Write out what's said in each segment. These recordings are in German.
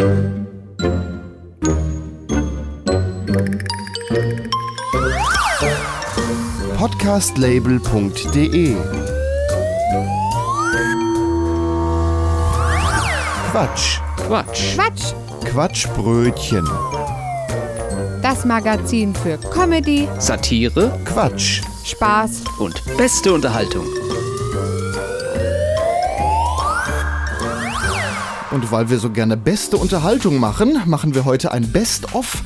Podcastlabel.de Quatsch. Quatsch. Quatsch, Quatschbrötchen. das Magazin für Comedy, Satire Quatsch. Spaß und beste Unterhaltung. Und weil wir so gerne beste Unterhaltung machen, machen wir heute ein Best-of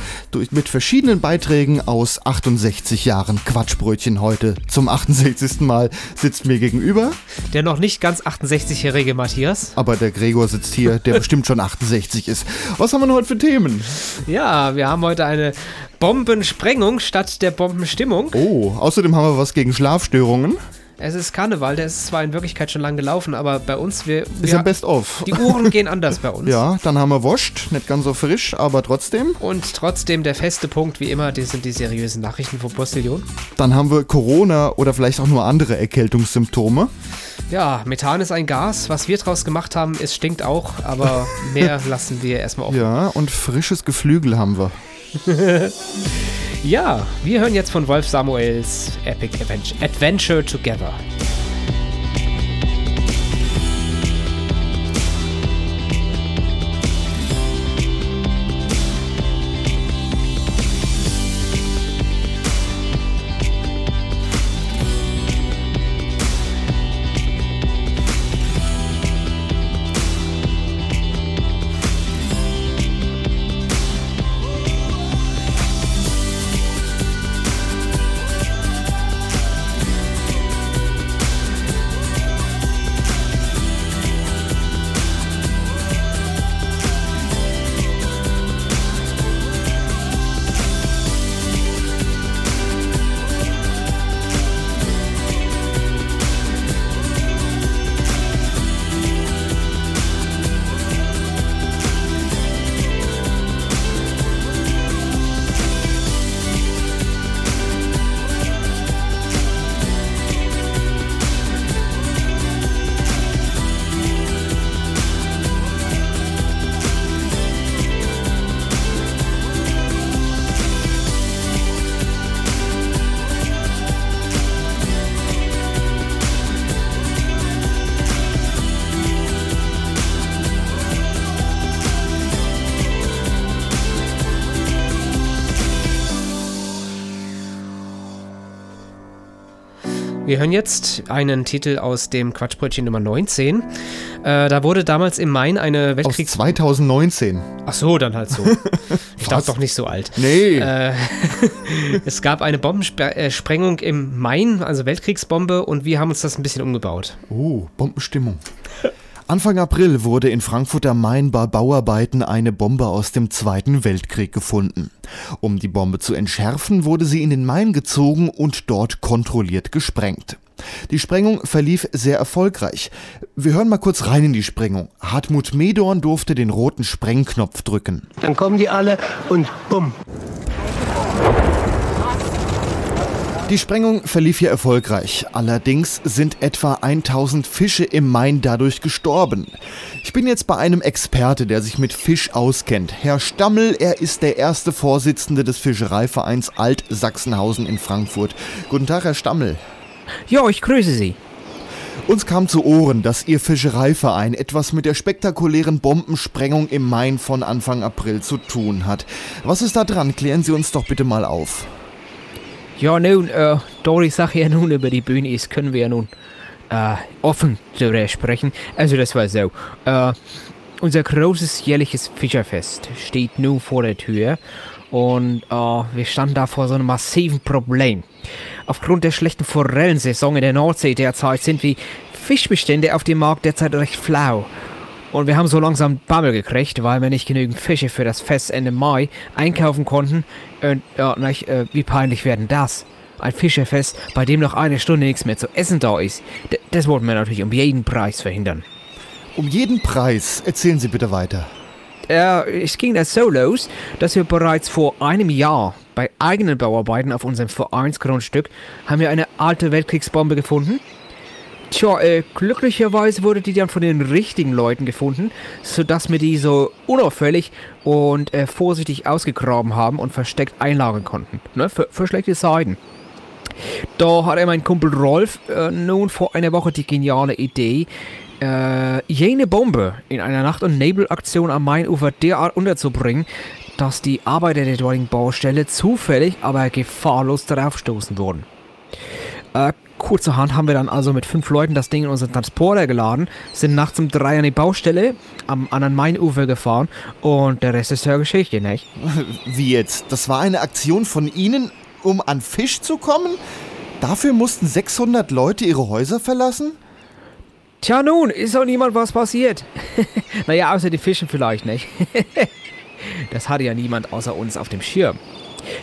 mit verschiedenen Beiträgen aus 68 Jahren Quatschbrötchen heute. Zum 68. Mal sitzt mir gegenüber, Der noch nicht ganz 68-jährige Matthias. aber der Gregor sitzt hier, der bestimmt schon 68 ist. Was haben wir denn heute für Themen? Ja, wir haben heute eine Bombensprengung statt der Bombenstimmung. Oh, außerdem haben wir was gegen Schlafstörungen. Es ist Karneval, der ist zwar in Wirklichkeit schon lang gelaufen, aber bei uns, wir, Ist ja Best-of. die Uhren gehen anders bei uns. Ja, dann haben wir Woscht, nicht ganz so frisch, aber trotzdem. Und trotzdem der feste Punkt, wie immer, das sind die seriösen Nachrichten vom Postillon. Dann haben wir Corona oder vielleicht auch nur andere Erkältungssymptome. Ja, Methan ist ein Gas. Was wir draus gemacht haben, es stinkt auch, aber mehr lassen wir erstmal offen. Ja, und frisches Geflügel haben wir. Ja, wir hören jetzt von Wolf Samuels Epic Adventure, Together. Wir hören jetzt einen Titel aus dem Quatschbrötchen Nummer 19. Äh, da wurde damals im Main eine Aus Weltkriegs... 2019. Ach so, dann halt so. Ich dachte doch nicht so alt. Nee. Äh, es gab eine Bombensprengung im Main, also Weltkriegsbombe, und wir haben uns das ein bisschen umgebaut. Oh, Bombenstimmung. Anfang April wurde in Frankfurt am Main bei Bauarbeiten eine Bombe aus dem Zweiten Weltkrieg gefunden. Um die Bombe zu entschärfen, wurde sie in den Main gezogen und dort kontrolliert gesprengt. Die Sprengung verlief sehr erfolgreich. Wir hören mal kurz rein in die Sprengung. Hartmut Medorn durfte den roten Sprengknopf drücken. Dann kommen die alle und bumm. Die Sprengung verlief hier erfolgreich. Allerdings sind etwa 1000 Fische im Main dadurch gestorben. Ich bin jetzt bei einem Experte, der sich mit Fisch auskennt. Herr Stammel, er ist der erste Vorsitzende des Fischereivereins Alt-Sachsenhausen in Frankfurt. Guten Tag, Herr Stammel. Ja, ich grüße Sie. Uns kam zu Ohren, dass Ihr Fischereiverein etwas mit der spektakulären Bombensprengung im Main von Anfang April zu tun hat. Was ist da dran? Klären Sie uns doch bitte mal auf. Ja, nun, äh, da die Sache ja nun über die Bühne ist, können wir ja nun äh, offen darüber sprechen. Also, das war so. Äh, unser großes jährliches Fischerfest steht nun vor der Tür und äh, wir standen da vor so einem massiven Problem. Aufgrund der schlechten Forellensaison in der Nordsee derzeit sind die Fischbestände auf dem Markt derzeit recht flau. Und wir haben so langsam Bammel gekriegt, weil wir nicht genügend Fische für das Fest Ende Mai einkaufen konnten. Und ja, nicht, äh, wie peinlich werden das? Ein Fischerfest, bei dem noch eine Stunde nichts mehr zu essen da ist. D das wollten wir natürlich um jeden Preis verhindern. Um jeden Preis. Erzählen Sie bitte weiter. Äh, es ging das so los, dass wir bereits vor einem Jahr bei eigenen Bauarbeiten auf unserem Vereinsgrundstück haben wir eine alte Weltkriegsbombe gefunden. Tja, äh, glücklicherweise wurde die dann von den richtigen Leuten gefunden, sodass wir die so unauffällig und äh, vorsichtig ausgegraben haben und versteckt einlagern konnten. Ne, für, für schlechte Seiten. Da hatte mein Kumpel Rolf äh, nun vor einer Woche die geniale Idee, äh, jene Bombe in einer Nacht- und Nebelaktion am Mainufer derart unterzubringen, dass die Arbeiter der dortigen Baustelle zufällig, aber gefahrlos darauf stoßen wurden. Äh, kurzerhand haben wir dann also mit fünf Leuten das Ding in unseren Transporter geladen, sind nachts um drei an die Baustelle am anderen Mainufer gefahren und der Rest ist ja Geschichte, nicht? Wie jetzt? Das war eine Aktion von Ihnen, um an Fisch zu kommen? Dafür mussten 600 Leute ihre Häuser verlassen? Tja nun, ist auch niemand was passiert. naja, außer die Fischen vielleicht nicht. das hatte ja niemand außer uns auf dem Schirm.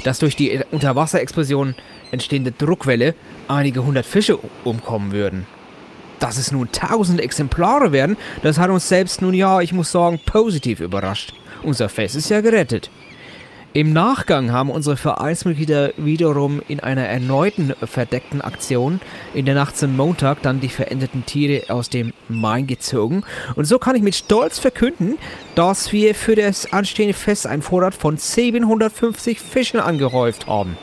Dass durch die Unterwasserexplosion entstehende Druckwelle einige hundert Fische umkommen würden. Dass es nun tausend Exemplare werden, das hat uns selbst nun ja, ich muss sagen, positiv überrascht. Unser Fest ist ja gerettet. Im Nachgang haben unsere Vereinsmitglieder wiederum in einer erneuten verdeckten Aktion in der Nacht zum Montag dann die verendeten Tiere aus dem Main gezogen. Und so kann ich mit Stolz verkünden, dass wir für das anstehende Fest einen Vorrat von 750 Fischen angehäuft haben.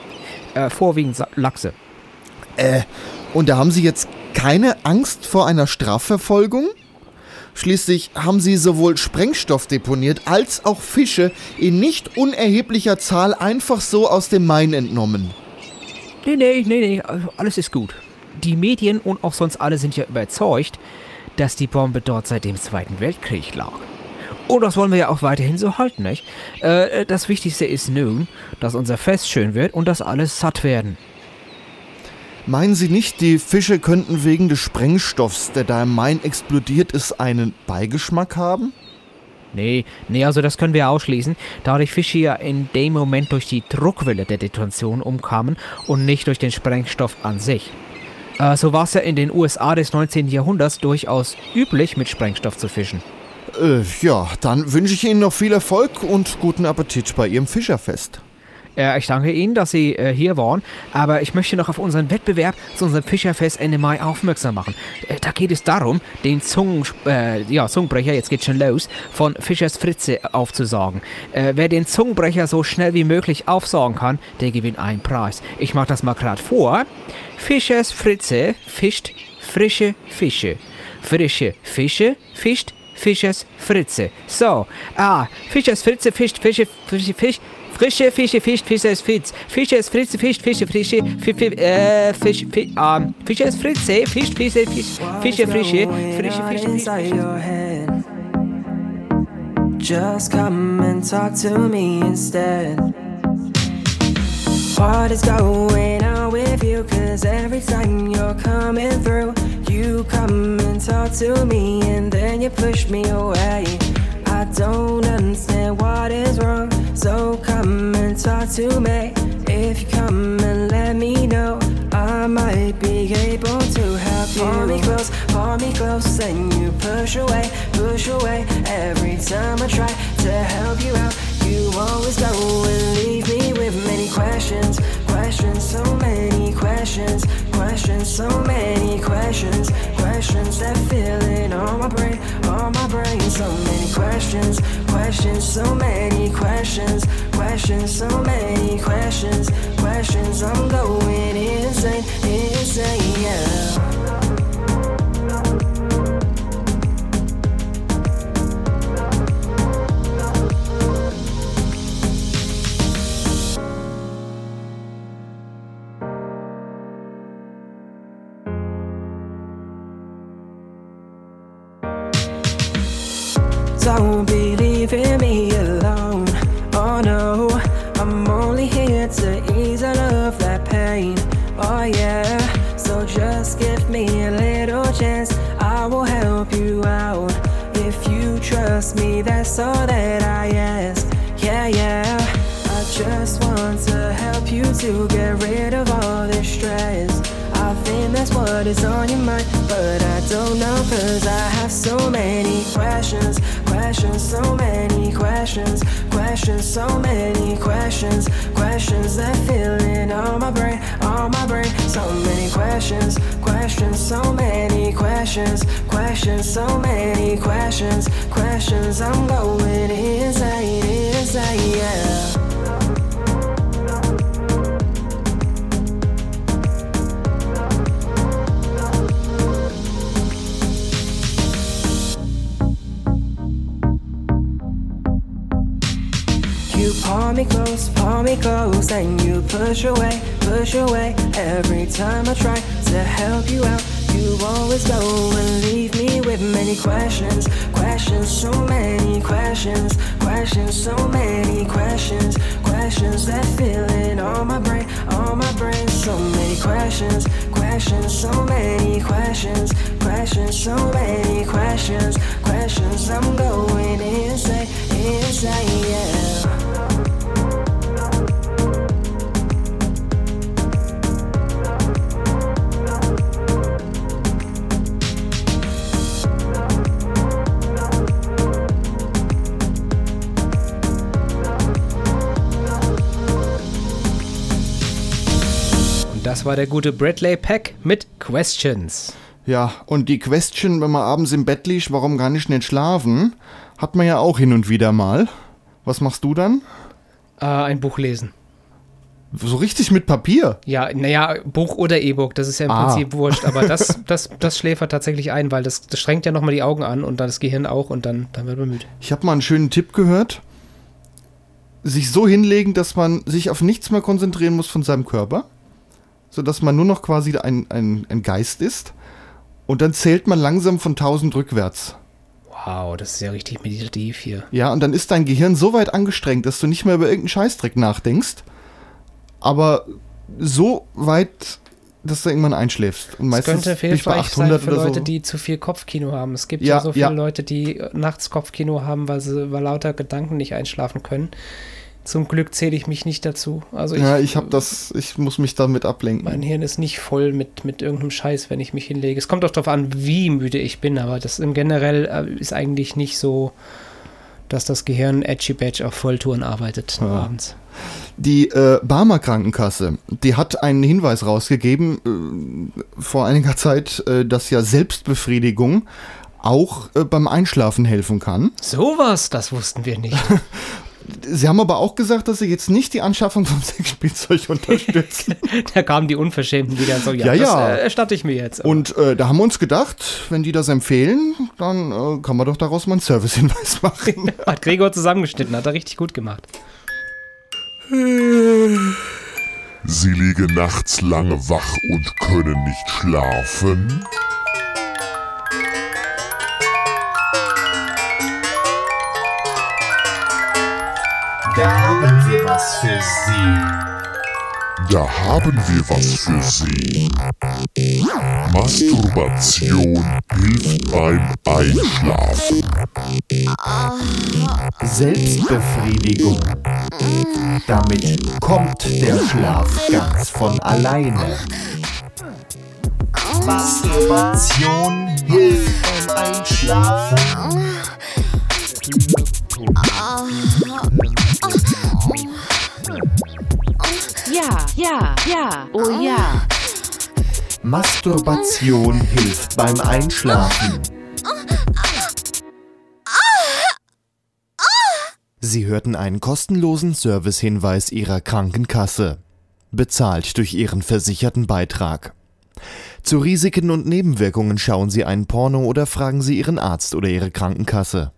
Äh, vorwiegend Lachse. Äh, und da haben Sie jetzt keine Angst vor einer Strafverfolgung? Schließlich haben sie sowohl Sprengstoff deponiert als auch Fische in nicht unerheblicher Zahl einfach so aus dem Main entnommen. Nee, nee, nee, nee, alles ist gut. Die Medien und auch sonst alle sind ja überzeugt, dass die Bombe dort seit dem Zweiten Weltkrieg lag. Und das wollen wir ja auch weiterhin so halten, nicht? Äh, das Wichtigste ist nun, dass unser Fest schön wird und dass alle satt werden. Meinen Sie nicht, die Fische könnten wegen des Sprengstoffs, der da im Main explodiert ist, einen Beigeschmack haben? Nee, nee, also das können wir ausschließen, da die Fische ja in dem Moment durch die Druckwelle der Detonation umkamen und nicht durch den Sprengstoff an sich. Äh, so war es ja in den USA des 19. Jahrhunderts durchaus üblich, mit Sprengstoff zu fischen. Äh, ja, dann wünsche ich Ihnen noch viel Erfolg und guten Appetit bei Ihrem Fischerfest. Äh, ich danke Ihnen, dass Sie äh, hier waren, aber ich möchte noch auf unseren Wettbewerb zu unserem Fischerfest Ende Mai aufmerksam machen. Äh, da geht es darum, den Zungen, äh, ja, Zungenbrecher, jetzt geht's schon los, von Fischers Fritze aufzusagen. Äh, wer den Zungenbrecher so schnell wie möglich aufsagen kann, der gewinnt einen Preis. Ich mache das mal gerade vor. Fischers Fritze fischt frische Fische. Frische Fische fischt Fischers Fritze. So, ah, Fischers Fritze fischt Fische, Fische, Fisch, Frische Fische, Fisch, Fische ist Fritz. Fische ist Fritze, Fisch, Fische, Frische, Fisch, äh, Fisch, Fisch, ähm, Fische ist Fritze, Fisch, Fische, Fisch, Fische, Frische, Frische, Fische, Fische. Just come and talk to me instead. What is going on with you? Cause every time you're coming through, you come and talk to me and then you push me away. I don't understand what is wrong. So come and talk to me. If you come and let me know, I might be able to help you. Pull me close, pull me close, and you push away, push away. Every time I try to help you out, you always go and leave me questions, questions, so many questions, questions, so many questions, questions that filling on my brain, on my brain. So many questions, questions, so many questions, questions, so many questions, questions. I'm going insane, insane, yeah. Is on your mind, but I don't know cause I have so many questions, questions, so many questions, questions, so many questions, questions that filling all my brain, on my brain. So many questions, questions, so many questions, questions, so many questions, questions. I'm going insane, insane, yeah. Close, pull me close, and you push away, push away. Every time I try to help you out, you always go and leave me with many questions, questions, so many questions, questions, so many questions, questions that filling on my brain, on my brain. So many questions, questions, so many questions, questions, so many questions, questions. I'm going insane, insane, yeah. Das war der gute Bradley Peck mit Questions. Ja, und die Question, wenn man abends im Bett liegt, warum gar nicht nicht schlafen, hat man ja auch hin und wieder mal. Was machst du dann? Äh, ein Buch lesen. So richtig mit Papier. Ja, naja, Buch oder E-Book, das ist ja im Ah. Prinzip wurscht, aber das, das, das schläfert tatsächlich ein, weil das, das strengt ja nochmal die Augen an und dann das Gehirn auch und dann, dann wird man müde. Ich habe mal einen schönen Tipp gehört. Sich so hinlegen, dass man sich auf nichts mehr konzentrieren muss von seinem Körper. Sodass man nur noch quasi ein, ein, ein Geist ist. Und dann zählt man langsam von 1000 rückwärts. Wow, das ist ja richtig meditativ hier. Ja, und dann ist dein Gehirn so weit angestrengt, dass du nicht mehr über irgendeinen Scheißdreck nachdenkst. Aber so weit, dass du irgendwann einschläfst. Und Das meistens könnte ich bei hilfreich sein 800 für Leute, so. die zu viel Kopfkino haben. Es gibt Ja, ja, so viele ja. Leute, die nachts Kopfkino haben, weil sie weil lauter Gedanken nicht einschlafen können. Zum Glück zähle ich mich nicht dazu. Also ich, ja, ich habe das, ich muss mich damit ablenken. Mein Hirn ist nicht voll mit, mit irgendeinem Scheiß, wenn ich mich hinlege. Es kommt auch darauf an, wie müde ich bin, aber das im generell äh, ist eigentlich nicht so, dass das Gehirn edgy badge auf Volltouren arbeitet Ja. abends. Die äh, Barmer Krankenkasse, die hat einen Hinweis rausgegeben äh, vor einiger Zeit, äh, dass ja Selbstbefriedigung auch äh, beim Einschlafen helfen kann. Sowas, das wussten wir nicht. Sie haben aber auch gesagt, dass sie jetzt nicht die Anschaffung von Sexspielzeug unterstützen. da kamen die Unverschämten wieder so, ja, Ja, das ja. äh, erstatte ich mir jetzt. Aber Und äh, da haben wir uns gedacht, wenn die das empfehlen, dann äh, kann man doch daraus mal einen Servicehinweis machen. hat Gregor zusammengeschnitten, hat er richtig gut gemacht. Sie liegen nachts lange wach und können nicht schlafen. Da haben wir was für Sie. Da haben wir was für Sie. Masturbation hilft beim Einschlafen. Selbstbefriedigung. Damit kommt der Schlaf ganz von alleine. Masturbation hilft beim Einschlafen. Ja, ja, ja, oh ja. Masturbation hilft beim Einschlafen. Sie hörten einen kostenlosen Servicehinweis Ihrer Krankenkasse, bezahlt durch Ihren versicherten Beitrag. Zu Risiken und Nebenwirkungen schauen Sie ein Porno oder fragen Sie Ihren Arzt oder Ihre Krankenkasse.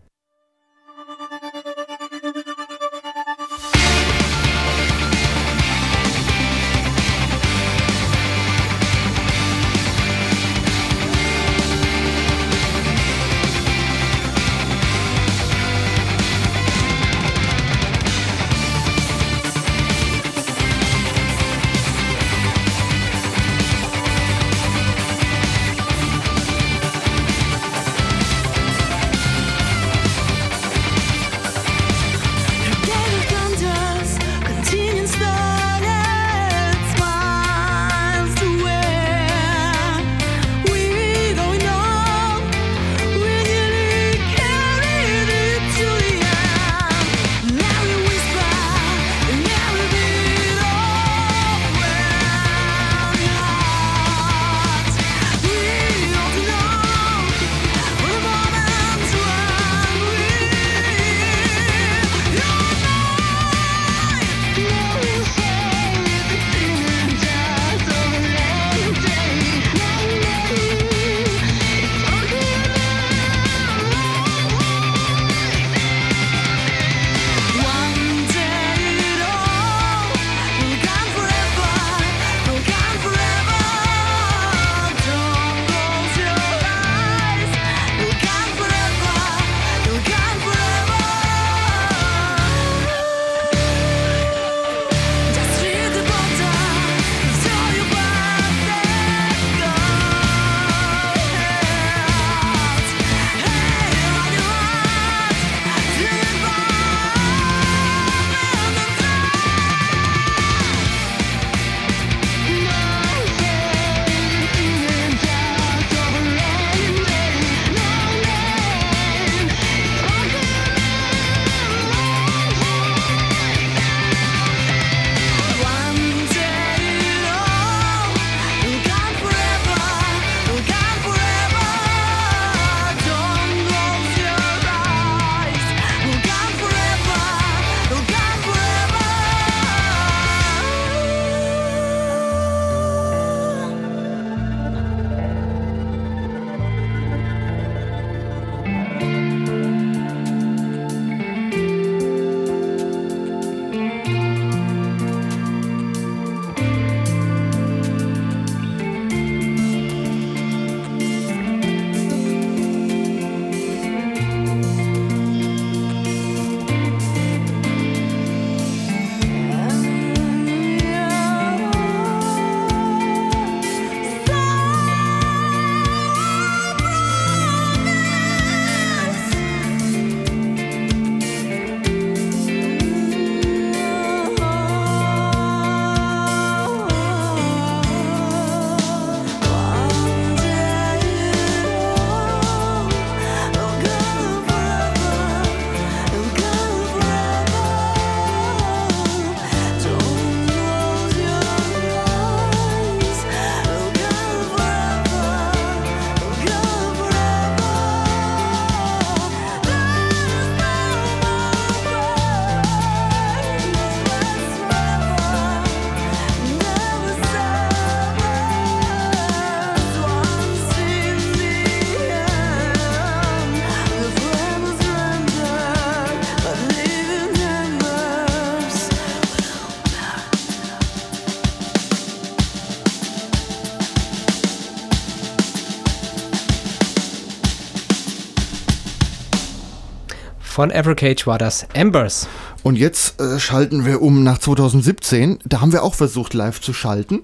Von Evercage war das Embers. Und jetzt äh, schalten wir um nach 2017. Da haben wir auch versucht, live zu schalten.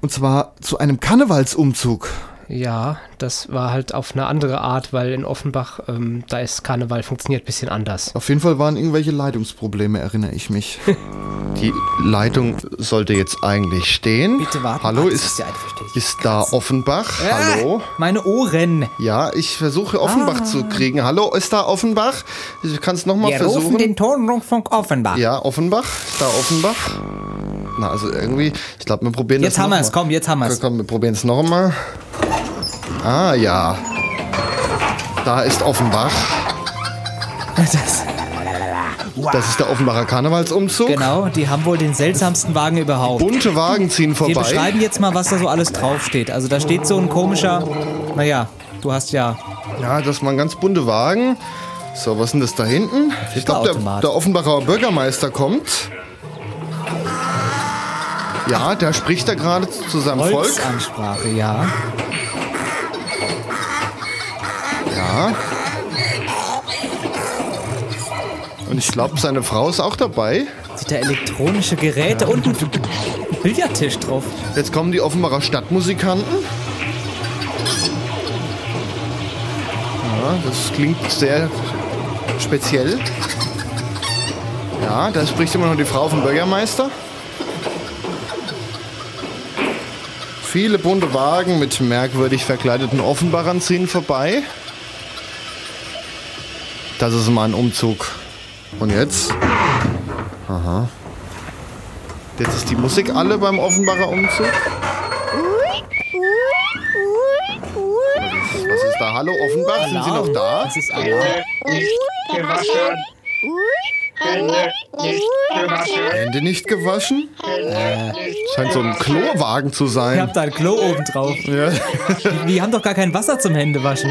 Und zwar zu einem Karnevalsumzug. Ja, das war halt auf eine andere Art, weil in Offenbach, ähm, da ist Karneval funktioniert ein bisschen anders. Auf jeden Fall waren irgendwelche Leitungsprobleme, erinnere ich mich. Die Leitung sollte jetzt eigentlich stehen. Bitte warten. Hallo, Das ist, ist ja einverständlich. ist da Offenbach? Hallo? Meine Ohren. Ja, ich versuche Offenbach zu kriegen. Hallo, ist da Offenbach? Ich kann es nochmal Wir versuchen. rufen den Tonrundfunk Offenbach. ja, Offenbach? Ist da Offenbach? Na, also irgendwie, ich glaube, wir probieren Jetzt das haben noch wir es, komm, jetzt haben wir es. Komm, wir probieren es noch einmal. Ah, ja. Da ist Offenbach. Das, Das ist der Offenbacher Karnevalsumzug. genau, die haben wohl den seltsamsten Wagen überhaupt. Bunte Wagen ziehen Wir vorbei. beschreiben jetzt mal, was da so alles draufsteht. Also da steht so ein komischer, naja, du hast ja Ja, das waren ganz bunte Wagen. So, was ist denn das da hinten? Ich glaube, der, der Offenbacher Bürgermeister kommt. Ja, der spricht da gerade zu seinem Volk. Volksansprache, ja. Ja. Und ich glaube, seine Frau ist auch dabei. Sieht da elektronische Geräte und ein Billardtisch drauf. Jetzt kommen die Offenbacher Stadtmusikanten. Ja, das klingt sehr speziell. Ja, da spricht immer noch die Frau vom Bürgermeister. Viele bunte Wagen mit merkwürdig verkleideten Offenbachern ziehen vorbei. Das ist mal ein Umzug. Und jetzt? Aha. Jetzt ist die Musik alle beim Offenbacher Umzug. Was ist, was ist da? Hallo Offenbach, sind Sie noch da? Das ist Alarm. Hände nicht gewaschen? Scheint so ein Klowagen zu sein. Ihr habt da ein Klo oben drauf. Ja. Wir haben doch gar kein Wasser zum Händewaschen.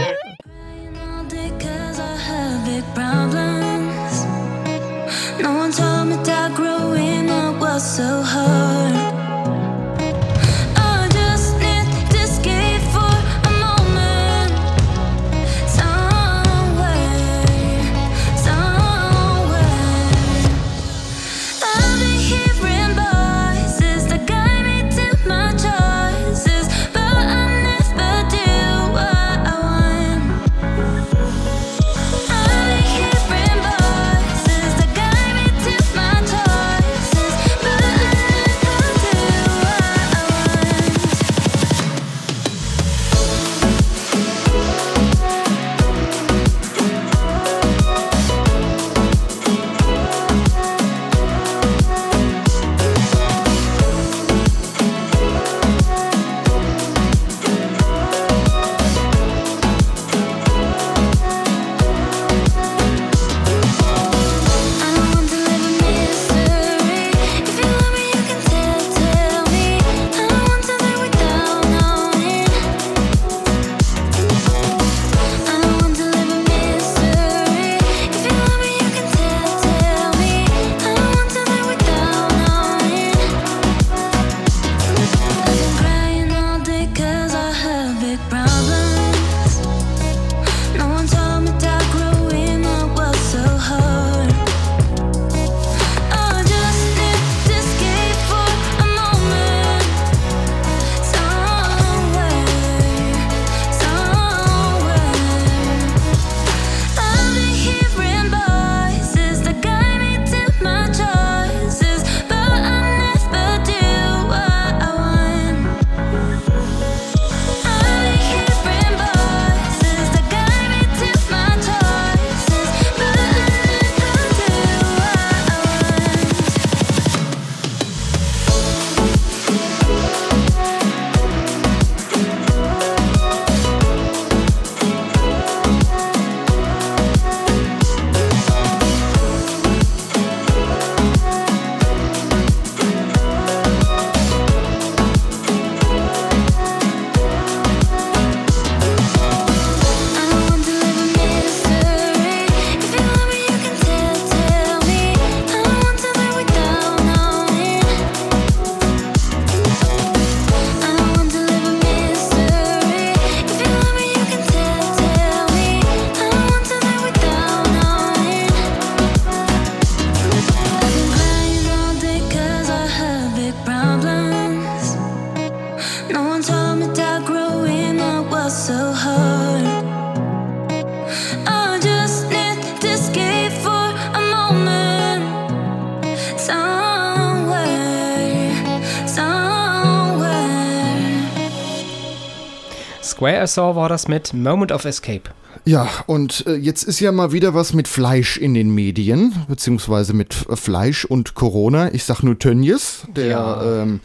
Square Saw war das mit Moment of Escape. Ja, und äh, jetzt ist ja mal wieder was mit Fleisch in den Medien, beziehungsweise mit äh, Fleisch und Corona. Ich sag nur Tönnies, der ja. Ähm,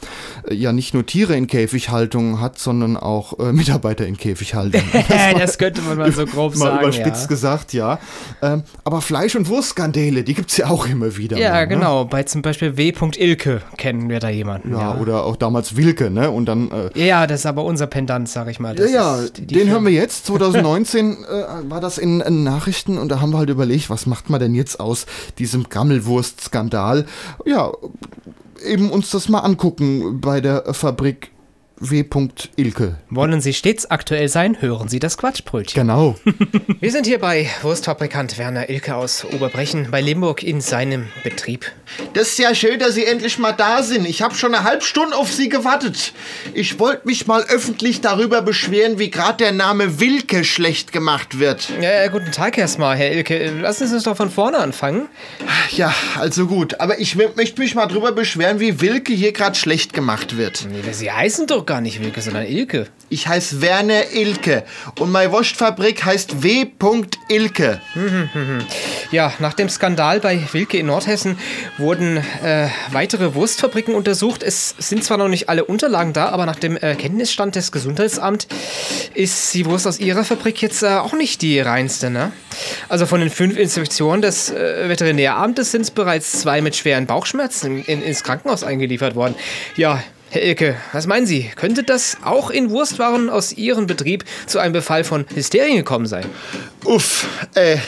ja nicht nur Tiere in Käfighaltung hat, sondern auch äh, Mitarbeiter in Käfighaltung. Das, das, könnte man mal so grob mal sagen. überspitzt ja. gesagt, ja. Ähm, aber Fleisch- und Wurstskandale, die gibt's ja auch immer wieder. Ja, mal, ne? genau. Bei zum Beispiel W. Ilke kennen wir da jemanden. Ja, oder auch damals Wilke, ne? Und dann. Äh, ja, das ist aber unser Pendant, sag ich mal. ja, Das ja, die den Firma. hören wir jetzt. 2019 äh, war das in, in Nachrichten und da haben wir halt überlegt, was macht man denn jetzt aus diesem Gammelwurst-Skandal? Ja, eben uns das mal angucken bei der Fabrik W. Ilke. Wollen Sie stets aktuell sein, hören Sie das Quatschbrötchen. Genau. Wir sind hier bei Wurstfabrikant Werner Ilke aus Oberbrechen bei Limburg in seinem Betrieb. Das ist ja schön, dass Sie endlich mal da sind. Ich habe schon eine halbe Stunde auf Sie gewartet. Ich wollte mich mal öffentlich darüber beschweren, wie gerade der Name Wilke schlecht gemacht wird. Ja, guten Tag erstmal, Herr Ilke. Lassen Sie uns doch von vorne anfangen. Ja, also gut. Aber ich möchte mich mal darüber beschweren, wie Wilke hier gerade schlecht gemacht wird. Nee, Sie heißen doch gar nicht Wilke, sondern Ilke. Ich heiße Werner Ilke und meine Wurstfabrik heißt W. Ilke. Ja, nach dem Skandal bei Wilke in Nordhessen wurden äh, weitere Wurstfabriken untersucht. Es sind zwar noch nicht alle Unterlagen da, aber nach dem äh, Kenntnisstand des Gesundheitsamts ist die Wurst aus ihrer Fabrik jetzt äh, auch nicht die reinste. Ne? Also von den fünf Inspektionen des äh, Veterinäramtes sind es bereits zwei mit schweren Bauchschmerzen in, in, ins Krankenhaus eingeliefert worden. Ja. Herr Ilke, was meinen Sie? Könnte das auch in Wurstwaren aus Ihrem Betrieb zu einem Befall von Hysterien gekommen sein? Uff, äh,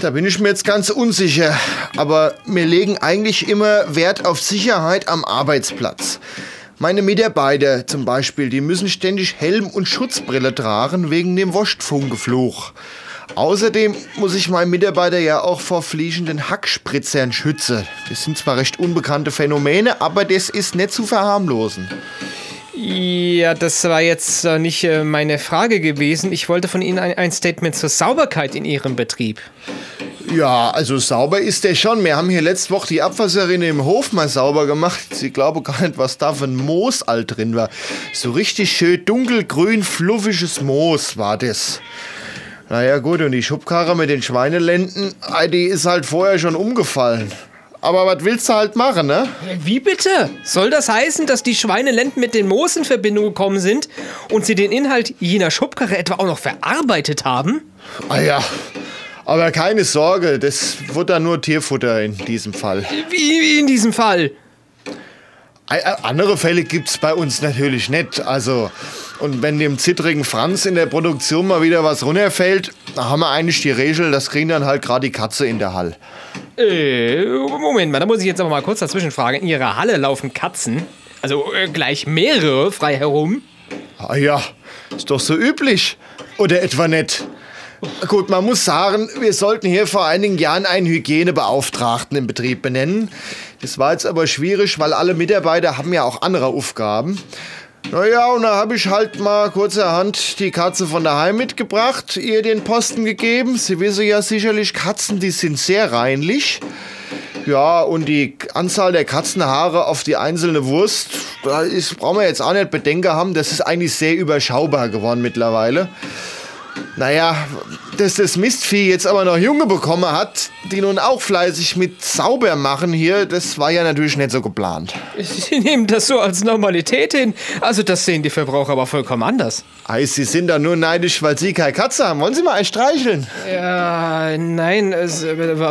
da bin ich mir jetzt ganz unsicher. Aber wir legen eigentlich immer Wert auf Sicherheit am Arbeitsplatz. Meine Mitarbeiter zum Beispiel, die müssen ständig Helm und Schutzbrille tragen wegen dem Wurstfunkefluch. Außerdem muss ich meinen Mitarbeiter ja auch vor fliegenden Hackspritzern schützen. Das sind zwar recht unbekannte Phänomene, aber das ist nicht zu verharmlosen. Ja, das war jetzt äh, nicht äh, meine Frage gewesen. Ich wollte von Ihnen ein, Statement zur Sauberkeit in Ihrem Betrieb. Ja, also sauber ist der schon. Wir haben hier letzte Woche die Abwasserrinne im Hof mal sauber gemacht. Sie glauben gar nicht, was da für ein Moos all drin war. So richtig schön dunkelgrün, fluffiges Moos war das. Naja gut, und die Schubkarre mit den Schweinelenden, die ist halt vorher schon umgefallen. Aber was willst du halt machen, ne? Wie bitte? Soll das heißen, dass die Schweinelenden mit den Moos in Verbindung gekommen sind und Sie den Inhalt jener Schubkarre etwa auch noch verarbeitet haben? Ah ja, aber keine Sorge, das wird dann nur Tierfutter in diesem Fall. Wie in diesem Fall? Äh, Andere Fälle gibt's bei uns natürlich nicht. Also, und wenn dem zittrigen Franz in der Produktion mal wieder was runterfällt, haben wir eigentlich die Regel, das kriegen dann halt gerade die Katze in der Hall. Äh, Moment mal, da muss ich jetzt aber mal kurz dazwischen fragen. In Ihrer Halle laufen Katzen, also äh, gleich mehrere frei herum. Ah ja, ist doch so üblich. Oder etwa nicht? Gut, man muss sagen, wir sollten hier vor einigen Jahren einen Hygienebeauftragten im Betrieb benennen. Das war jetzt aber schwierig, weil alle Mitarbeiter haben ja auch andere Aufgaben. Naja, und da habe ich halt mal kurzerhand die Katze von daheim mitgebracht, ihr den Posten gegeben. Sie wissen ja sicherlich, Katzen, die sind sehr reinlich. Ja, und die Anzahl der Katzenhaare auf die einzelne Wurst, da brauchen wir jetzt auch nicht Bedenken haben, das ist eigentlich sehr überschaubar geworden mittlerweile. Naja, dass das Mistvieh jetzt aber noch Junge bekommen hat, die nun auch fleißig mit sauber machen hier, das war ja natürlich nicht so geplant. Sie nehmen das so als Normalität hin. Also das sehen die Verbraucher aber vollkommen anders. Ei, Sie sind da nur neidisch, weil Sie keine Katze haben. Wollen Sie mal einen streicheln? Ja, nein, es,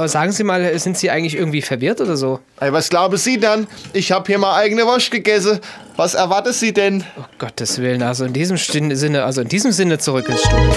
sagen Sie mal, sind Sie eigentlich irgendwie verwirrt oder so? Ei, was glauben Sie dann? Ich habe hier mal eigene Wurst gegessen. Was erwarten Sie denn? Oh Gottes Willen, also in diesem Sinne, also in diesem Sinne zurück ins Studio.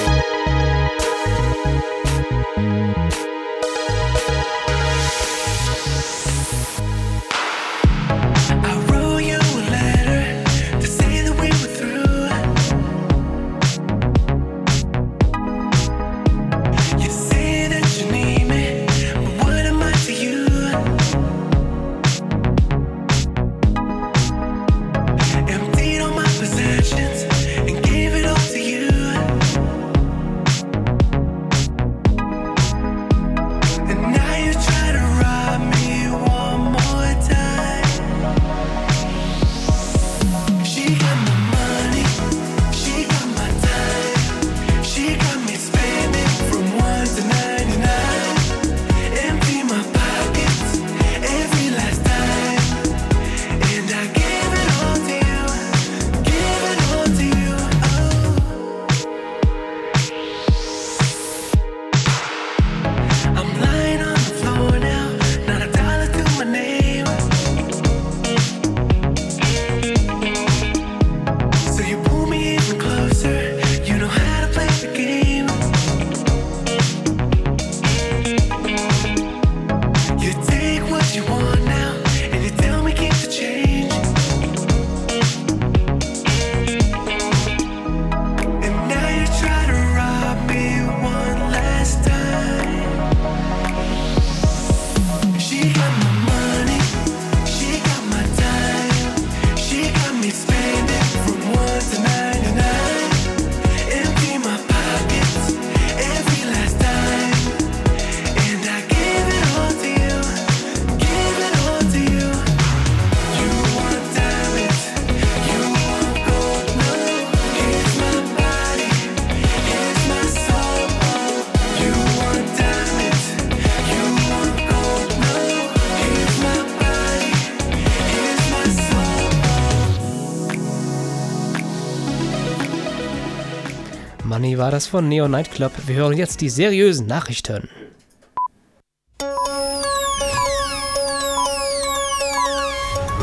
War das von Neo Nightclub. Wir hören jetzt die seriösen Nachrichten.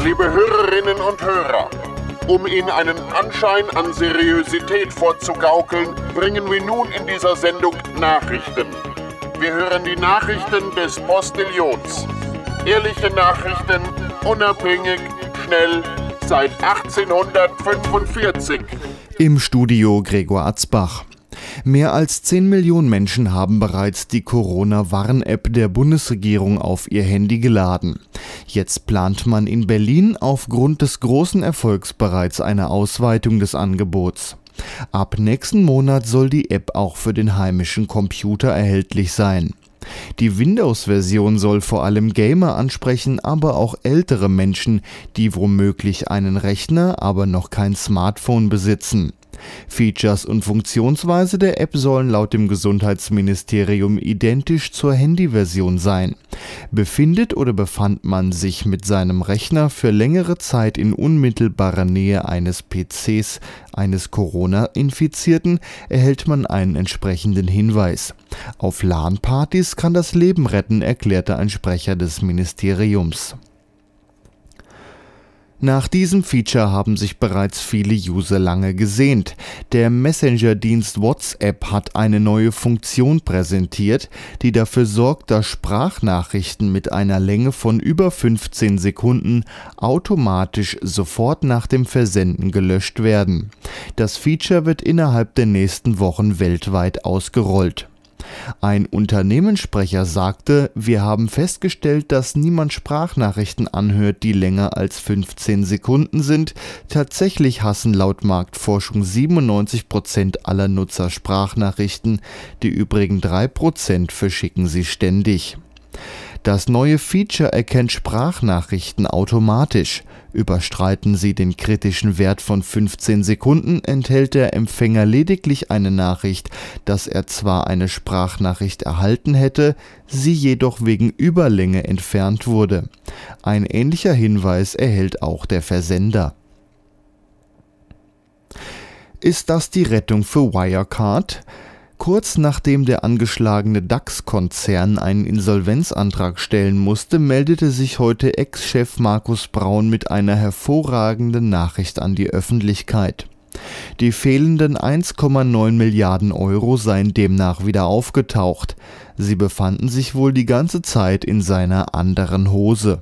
Liebe Hörerinnen und Hörer, um Ihnen einen Anschein an Seriosität vorzugaukeln, bringen wir nun in dieser Sendung Nachrichten. Wir hören die Nachrichten des Postillons. Ehrliche Nachrichten, unabhängig, schnell, seit 1845. Im Studio Gregor Atzbach. Mehr als 10 Millionen Menschen haben bereits die Corona-Warn-App der Bundesregierung auf ihr Handy geladen. Jetzt plant man in Berlin aufgrund des großen Erfolgs bereits eine Ausweitung des Angebots. Ab nächsten Monat soll die App auch für den heimischen Computer erhältlich sein. Die Windows-Version soll vor allem Gamer ansprechen, aber auch ältere Menschen, die womöglich einen Rechner, aber noch kein Smartphone besitzen. Features und Funktionsweise der App sollen laut dem Gesundheitsministerium identisch zur Handyversion sein. Befindet oder befand man sich mit seinem Rechner für längere Zeit in unmittelbarer Nähe eines PCs eines Corona-Infizierten, erhält man einen entsprechenden Hinweis. Auf LAN-Partys kann das Leben retten, erklärte ein Sprecher des Ministeriums. Nach diesem Feature haben sich bereits viele User lange gesehnt. Der Messenger-Dienst WhatsApp hat eine neue Funktion präsentiert, die dafür sorgt, dass Sprachnachrichten mit einer Länge von über 15 Sekunden automatisch sofort nach dem Versenden gelöscht werden. Das Feature wird innerhalb der nächsten Wochen weltweit ausgerollt. Ein Unternehmenssprecher sagte, wir haben festgestellt, dass niemand Sprachnachrichten anhört, die länger als 15 Sekunden sind. Tatsächlich hassen laut Marktforschung 97 Prozent aller Nutzer Sprachnachrichten, die übrigen 3% verschicken sie ständig. Das neue Feature erkennt Sprachnachrichten automatisch. Überstreiten sie den kritischen Wert von 15 Sekunden, enthält der Empfänger lediglich eine Nachricht, dass er zwar eine Sprachnachricht erhalten hätte, sie jedoch wegen Überlänge entfernt wurde. Ein ähnlicher Hinweis erhält auch der Versender. Ist das die Rettung für Wirecard? Kurz nachdem der angeschlagene DAX-Konzern einen Insolvenzantrag stellen musste, meldete sich heute Ex-Chef Markus Braun mit einer hervorragenden Nachricht an die Öffentlichkeit. Die fehlenden 1,9 Milliarden Euro seien demnach wieder aufgetaucht. Sie befanden sich wohl die ganze Zeit in seiner anderen Hose.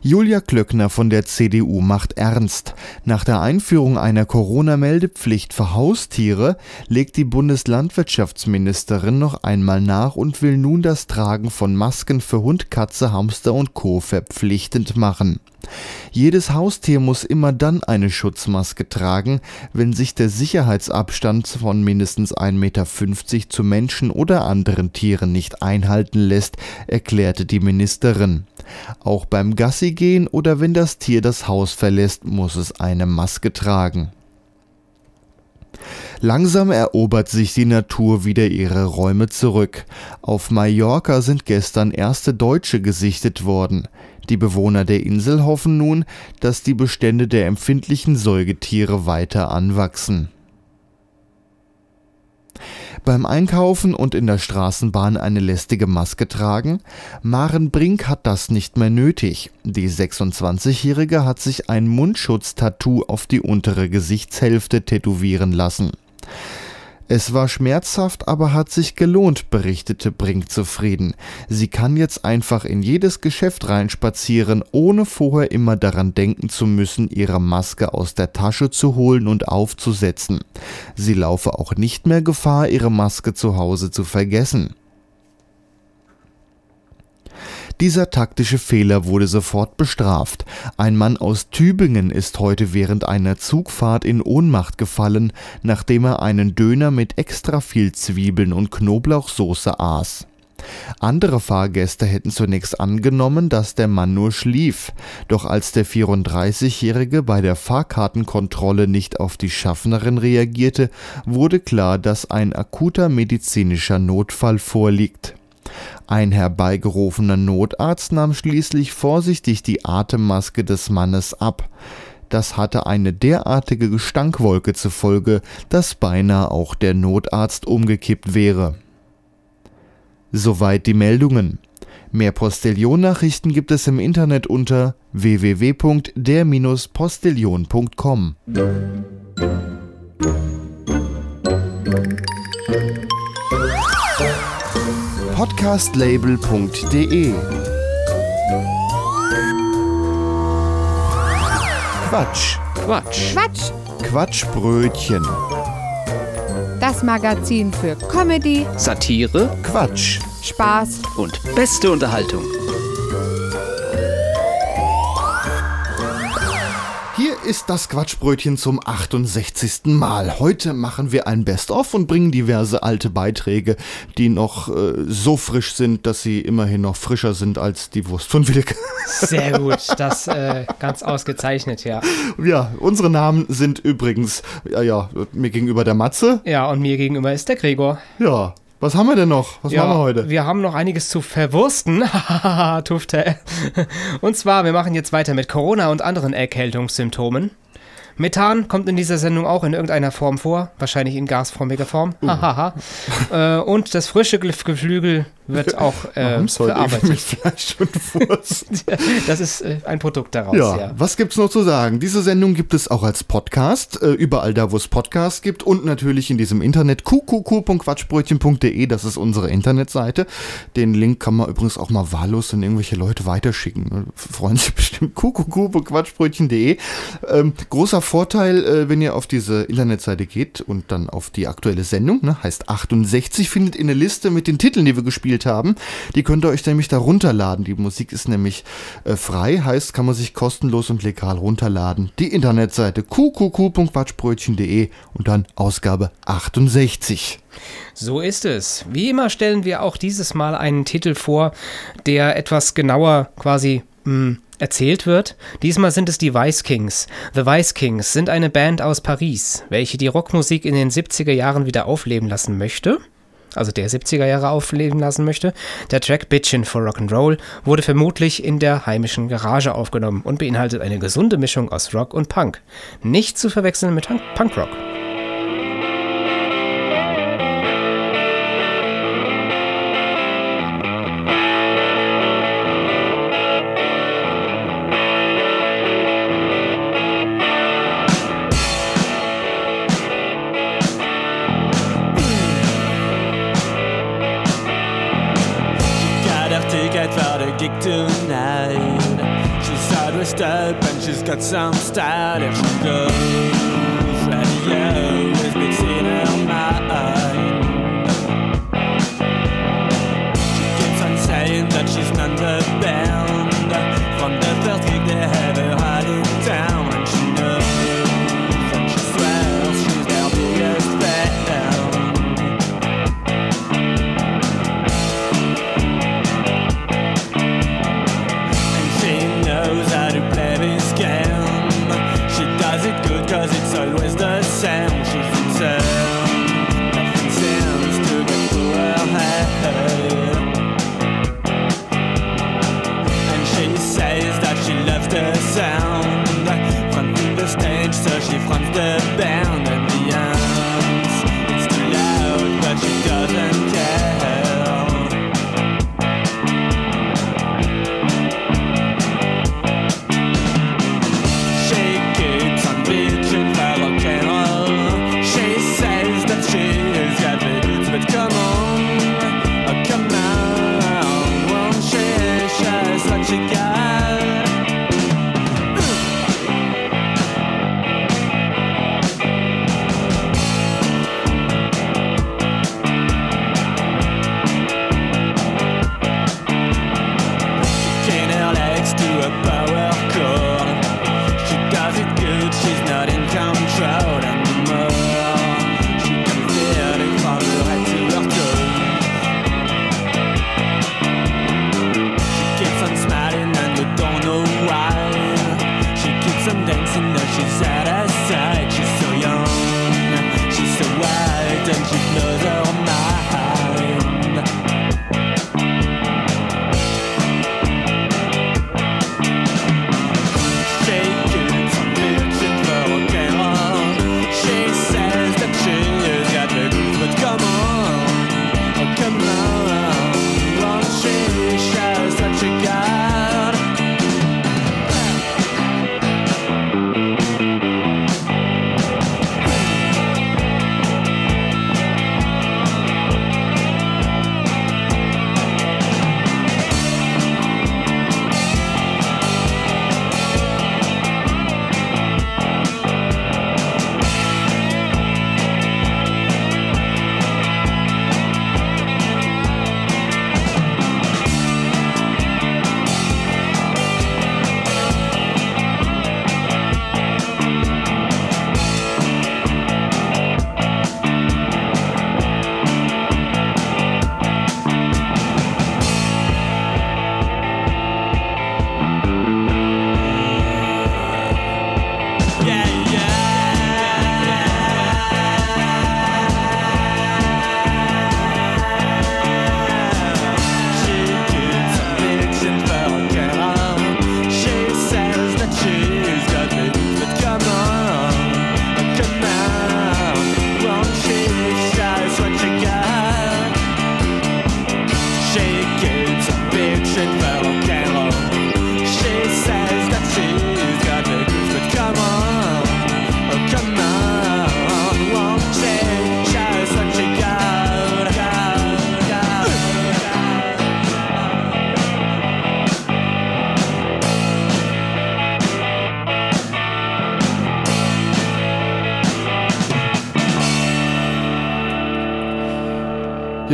Julia Klöckner von der CDU macht ernst. Nach der Einführung einer Corona-Meldepflicht für Haustiere legt die Bundeslandwirtschaftsministerin noch einmal nach und will nun das Tragen von Masken für Hund, Katze, Hamster und Co. verpflichtend machen. Jedes Haustier muss immer dann eine Schutzmaske tragen, wenn sich der Sicherheitsabstand von mindestens 1,50 Meter zu Menschen oder anderen Tieren nicht einhalten lässt, erklärte die Ministerin. Auch beim Gassigehen oder wenn das Tier das Haus verlässt, muss es eine Maske tragen. Langsam erobert sich die Natur wieder ihre Räume zurück. Auf Mallorca sind gestern erste Deutsche gesichtet worden. Die Bewohner der Insel hoffen nun, dass die Bestände der empfindlichen Säugetiere weiter anwachsen. Beim Einkaufen und in der Straßenbahn eine lästige Maske tragen? Maren Brink hat das nicht mehr nötig. Die 26-Jährige hat sich ein Mundschutz-Tattoo auf die untere Gesichtshälfte tätowieren lassen. Es war schmerzhaft, aber hat sich gelohnt, berichtete Brink zufrieden. Sie kann jetzt einfach in jedes Geschäft reinspazieren, ohne vorher immer daran denken zu müssen, ihre Maske aus der Tasche zu holen und aufzusetzen. Sie laufe auch nicht mehr Gefahr, ihre Maske zu Hause zu vergessen. Dieser taktische Fehler wurde sofort bestraft. Ein Mann aus Tübingen ist heute während einer Zugfahrt in Ohnmacht gefallen, nachdem er einen Döner mit extra viel Zwiebeln und Knoblauchsoße aß. Andere Fahrgäste hätten zunächst angenommen, dass der Mann nur schlief, doch als der 34-Jährige bei der Fahrkartenkontrolle nicht auf die Schaffnerin reagierte, wurde klar, dass ein akuter medizinischer Notfall vorliegt. Ein herbeigerufener Notarzt nahm schließlich vorsichtig die Atemmaske des Mannes ab. Das hatte eine derartige Gestankwolke zur Folge, dass beinahe auch der Notarzt umgekippt wäre. Soweit die Meldungen. Mehr Postillon-Nachrichten gibt es im Internet unter www.der-postillon.com. Podcastlabel.de Quatsch. Quatsch. Quatsch. Quatschbrötchen. Das Magazin für Comedy, Satire Quatsch. Spaß und beste Unterhaltung. Ist das Quatschbrötchen zum 68. Mal. Heute machen wir ein Best-of und bringen diverse alte Beiträge, die noch äh, so frisch sind, dass sie immerhin noch frischer sind als die Wurst von Wilke. Sehr gut, das äh, ganz ausgezeichnet, ja. Ja, unsere Namen sind übrigens, ja, ja, mir gegenüber der Matze. Ja, und mir gegenüber ist der Gregor. Ja, was haben wir denn noch? Was ja, machen wir heute? Wir haben noch einiges zu verwursten. Hahaha, Tufte. Und zwar, wir machen jetzt weiter mit Corona und anderen Erkältungssymptomen. Methan kommt in dieser Sendung auch in irgendeiner Form vor, wahrscheinlich in gasförmiger Form. Uh. Äh, und das frische Gef- Geflügel wird auch äh, verarbeitet. mit Fleisch und Wurst. Das ist äh, ein Produkt daraus, Ja, ja. was gibt's noch zu sagen? Diese Sendung gibt es auch als Podcast, äh, überall da, wo es Podcasts gibt und natürlich in diesem Internet qqq.quatschbrötchen.de, das ist unsere Internetseite. Den Link kann man übrigens auch mal wahllos an irgendwelche Leute weiterschicken. Freuen sich bestimmt qqq.quatschbrötchen.de. Ähm, großer Vorteil, äh, wenn ihr auf diese Internetseite geht und dann auf die aktuelle Sendung, ne, heißt 68, findet ihr eine Liste mit den Titeln, die wir gespielt haben. Die könnt ihr euch nämlich da runterladen. Die Musik ist nämlich äh, frei, heißt, kann man sich kostenlos und legal runterladen. Die Internetseite qqq.quatschbrötchen.de und dann Ausgabe 68. So ist es. Wie immer stellen wir auch dieses Mal einen Titel vor, der etwas genauer quasi erzählt wird. Diesmal sind es die Vice Kings. The Vice Kings sind eine Band aus Paris, welche die Rockmusik in den 70er Jahren wieder aufleben lassen möchte. Also der 70er Jahre aufleben lassen möchte. Der Track Bitchin' for Rock'n'Roll wurde vermutlich in der heimischen Garage aufgenommen und beinhaltet eine gesunde Mischung aus Rock und Punk. Nicht zu verwechseln mit Punk- Punkrock. got the best.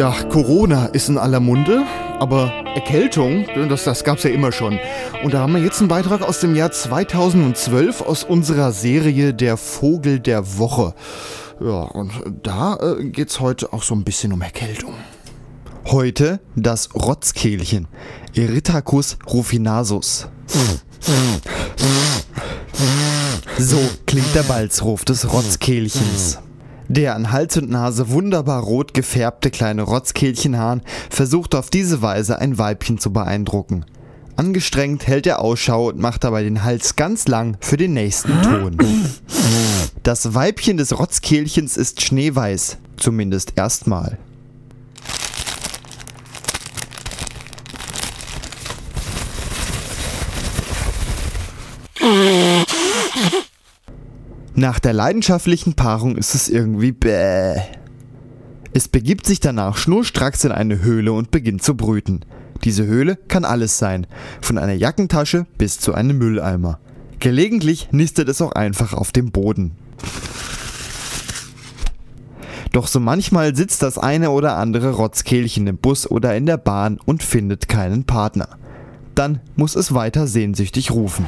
Ja, Corona ist in aller Munde, aber Erkältung, das, das gab's ja immer schon. Und da haben wir jetzt einen Beitrag aus dem Jahr 2012 aus unserer Serie Der Vogel der Woche. Ja, und da äh, geht's heute auch so ein bisschen um Erkältung. Heute das Rotzkehlchen. Erythacus rufinasus. So klingt der Balzruf des Rotzkehlchens. Der an Hals und Nase wunderbar rot gefärbte kleine Rotzkehlchenhahn versucht auf diese Weise ein Weibchen zu beeindrucken. Angestrengt hält er Ausschau und macht dabei den Hals ganz lang für den nächsten Ton. Das Weibchen des Rotzkehlchens ist schneeweiß, zumindest erstmal. Nach der leidenschaftlichen Paarung ist es irgendwie bäh. Es begibt sich danach schnurstracks in eine Höhle und beginnt zu brüten. Diese Höhle kann alles sein, von einer Jackentasche bis zu einem Mülleimer. Gelegentlich nistet es auch einfach auf dem Boden. Doch so manchmal sitzt das eine oder andere Rotzkehlchen im Bus oder in der Bahn und findet keinen Partner. Dann muss es weiter sehnsüchtig rufen.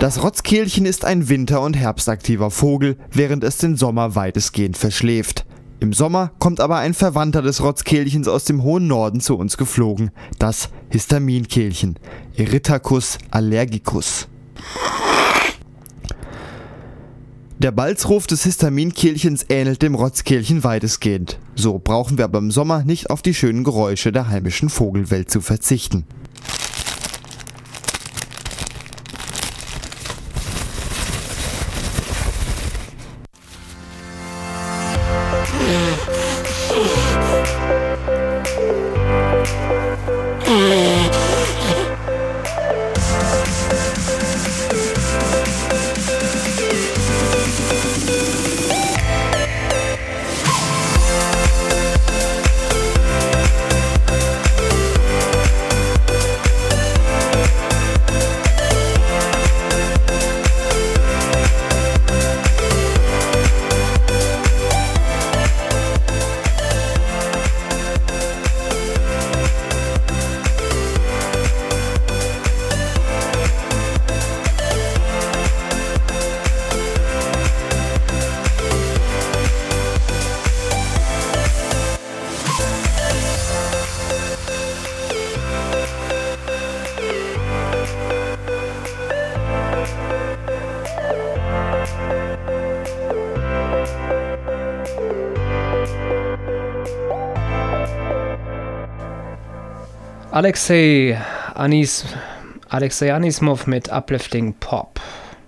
Das Rotzkehlchen ist ein winter- und herbstaktiver Vogel, während es den Sommer weitestgehend verschläft. Im Sommer kommt aber ein Verwandter des Rotzkehlchens aus dem hohen Norden zu uns geflogen, das Histaminkehlchen, Erythacus allergicus. Der Balzruf des Histaminkehlchens ähnelt dem Rotzkehlchen weitestgehend. So brauchen wir aber im Sommer nicht auf die schönen Geräusche der heimischen Vogelwelt zu verzichten. Alexei Anis, Alexei Anismov mit Uplifting Pop.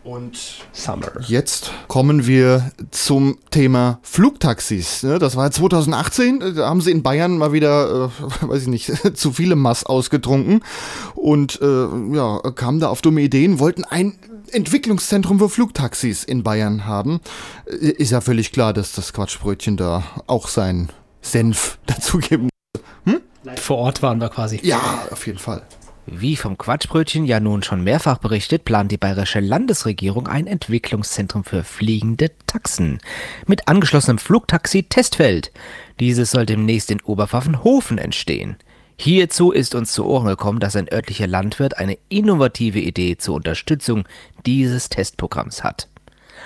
Und Summer. Jetzt kommen wir zum Thema Flugtaxis. ne? Das war 2018, äh, da haben sie in Bayern mal wieder, äh, weiß ich nicht, zu viele Mass ausgetrunken und äh, ja, kamen da auf dumme Ideen, wollten ein Entwicklungszentrum für Flugtaxis in Bayern haben. Ist ja völlig klar, dass das Quatschbrötchen da auch seinen Senf dazugeben Vor Ort waren wir quasi. Ja, auf jeden Fall. Wie vom Quatschbrötchen ja nun schon mehrfach berichtet, plant die bayerische Landesregierung ein Entwicklungszentrum für fliegende Taxen mit angeschlossenem Flugtaxi-Testfeld. Dieses soll demnächst in Oberpfaffenhofen entstehen. Hierzu ist uns zu Ohren gekommen, dass ein örtlicher Landwirt eine innovative Idee zur Unterstützung dieses Testprogramms hat.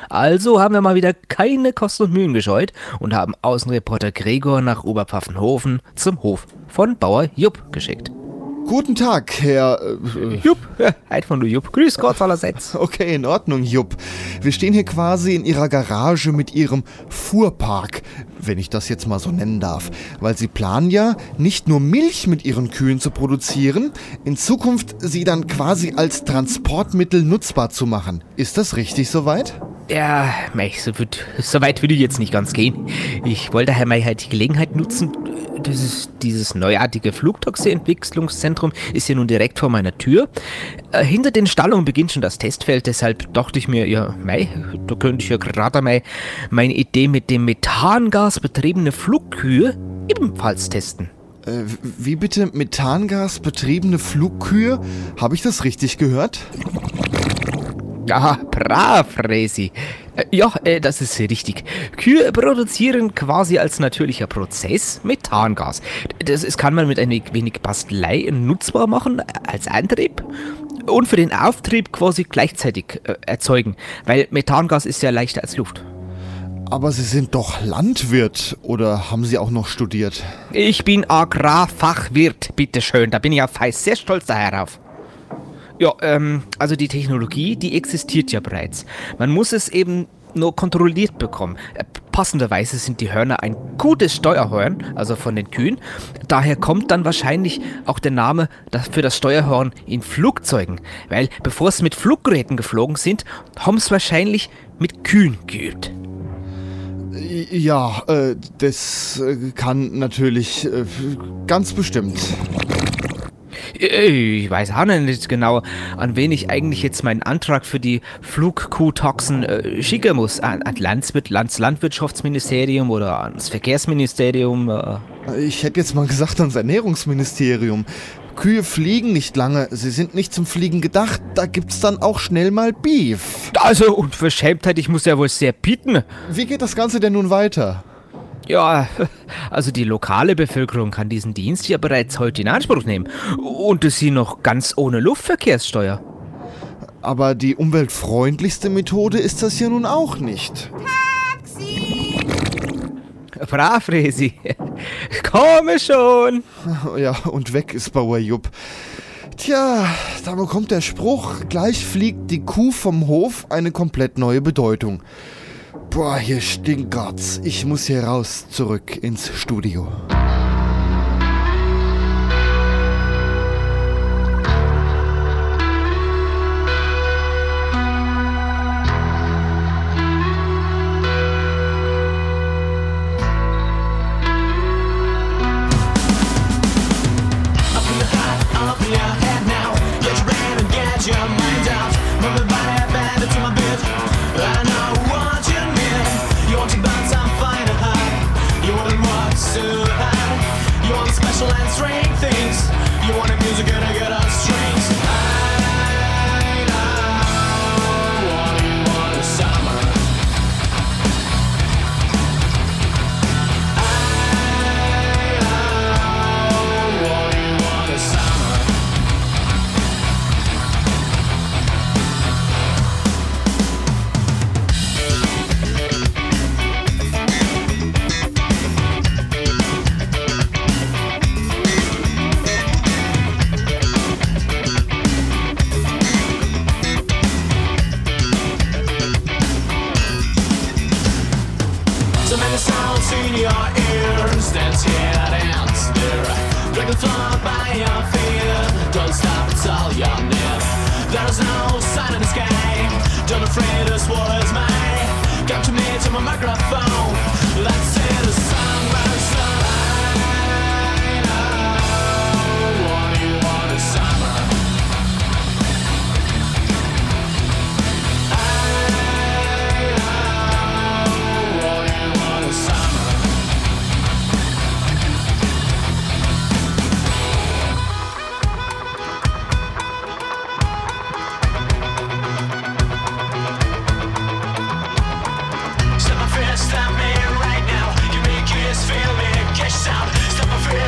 Also haben wir mal wieder keine Kosten und Mühen gescheut und haben Außenreporter Gregor nach Oberpfaffenhofen zum Hof von Bauer Jupp geschickt. Guten Tag, Herr. Äh, Jupp, einfach nur Jupp. Grüß Gott allerseits. Okay, in Ordnung, Jupp. Wir stehen hier quasi in Ihrer Garage mit Ihrem Fuhrpark. Wenn ich das jetzt mal so nennen darf. Weil sie planen ja, nicht nur Milch mit ihren Kühen zu produzieren, in Zukunft sie dann quasi als Transportmittel nutzbar zu machen. Ist das richtig soweit? Ja, mei, so, weit- würde ich jetzt nicht ganz gehen. Ich wollte daher mal halt die Gelegenheit nutzen. Ist, dieses neuartige Flugtaxi-Entwicklungszentrum ist ja nun direkt vor meiner Tür. Äh, hinter den Stallungen beginnt schon das Testfeld, deshalb dachte ich mir, ja, mei, da könnte ich ja gerade mal meine Idee mit dem Methangas betriebene Flugkühe ebenfalls testen. Äh, wie bitte Methangas betriebene Flugkühe? Habe ich das richtig gehört? Ja, brav, Resi. Äh, Ja, äh, das ist richtig. Kühe produzieren quasi als natürlicher Prozess Methangas. Das kann man mit ein wenig Bastelei nutzbar machen äh, als Antrieb und für den Auftrieb quasi gleichzeitig erzeugen, weil Methangas ist ja leichter als Luft. Aber Sie sind doch Landwirt oder haben Sie auch noch studiert? Ich bin Agrarfachwirt, bitteschön. Da bin ich auf sehr stolz darauf. Ja, ähm, also die Technologie, die existiert ja bereits. Man muss es eben nur kontrolliert bekommen. Äh, Passenderweise sind die Hörner ein gutes Steuerhorn, also von den Kühen. Daher kommt dann wahrscheinlich auch der Name für das Steuerhorn in Flugzeugen. Weil bevor es mit Fluggeräten geflogen sind, haben es wahrscheinlich mit Kühen geübt. Ja, äh, das äh, kann natürlich äh, ganz bestimmt. Ich weiß auch nicht genau, an wen ich eigentlich jetzt meinen Antrag für die Flugkuhtaxen äh, schicken muss. An, an Landswirt, Lands Landwirtschaftsministerium oder ans Verkehrsministerium. Äh. Ich hätte jetzt mal gesagt ans Ernährungsministerium. Kühe fliegen nicht lange, sie sind nicht zum Fliegen gedacht, da gibt's dann auch schnell mal Beef. Also, Unverschämtheit, ich muss ja wohl sehr bieten. Wie geht das Ganze denn nun weiter? Ja, also die lokale Bevölkerung kann diesen Dienst ja bereits heute in Anspruch nehmen. Und das sie noch ganz ohne Luftverkehrssteuer. Aber die umweltfreundlichste Methode ist das ja nun auch nicht. Brav, Resi. Komme schon. Ja, und weg ist Bauer Jupp. Tja, da bekommt der Spruch, gleich fliegt die Kuh vom Hof eine komplett neue Bedeutung. Boah, hier stinkert's. Ich muss hier raus, zurück ins Studio.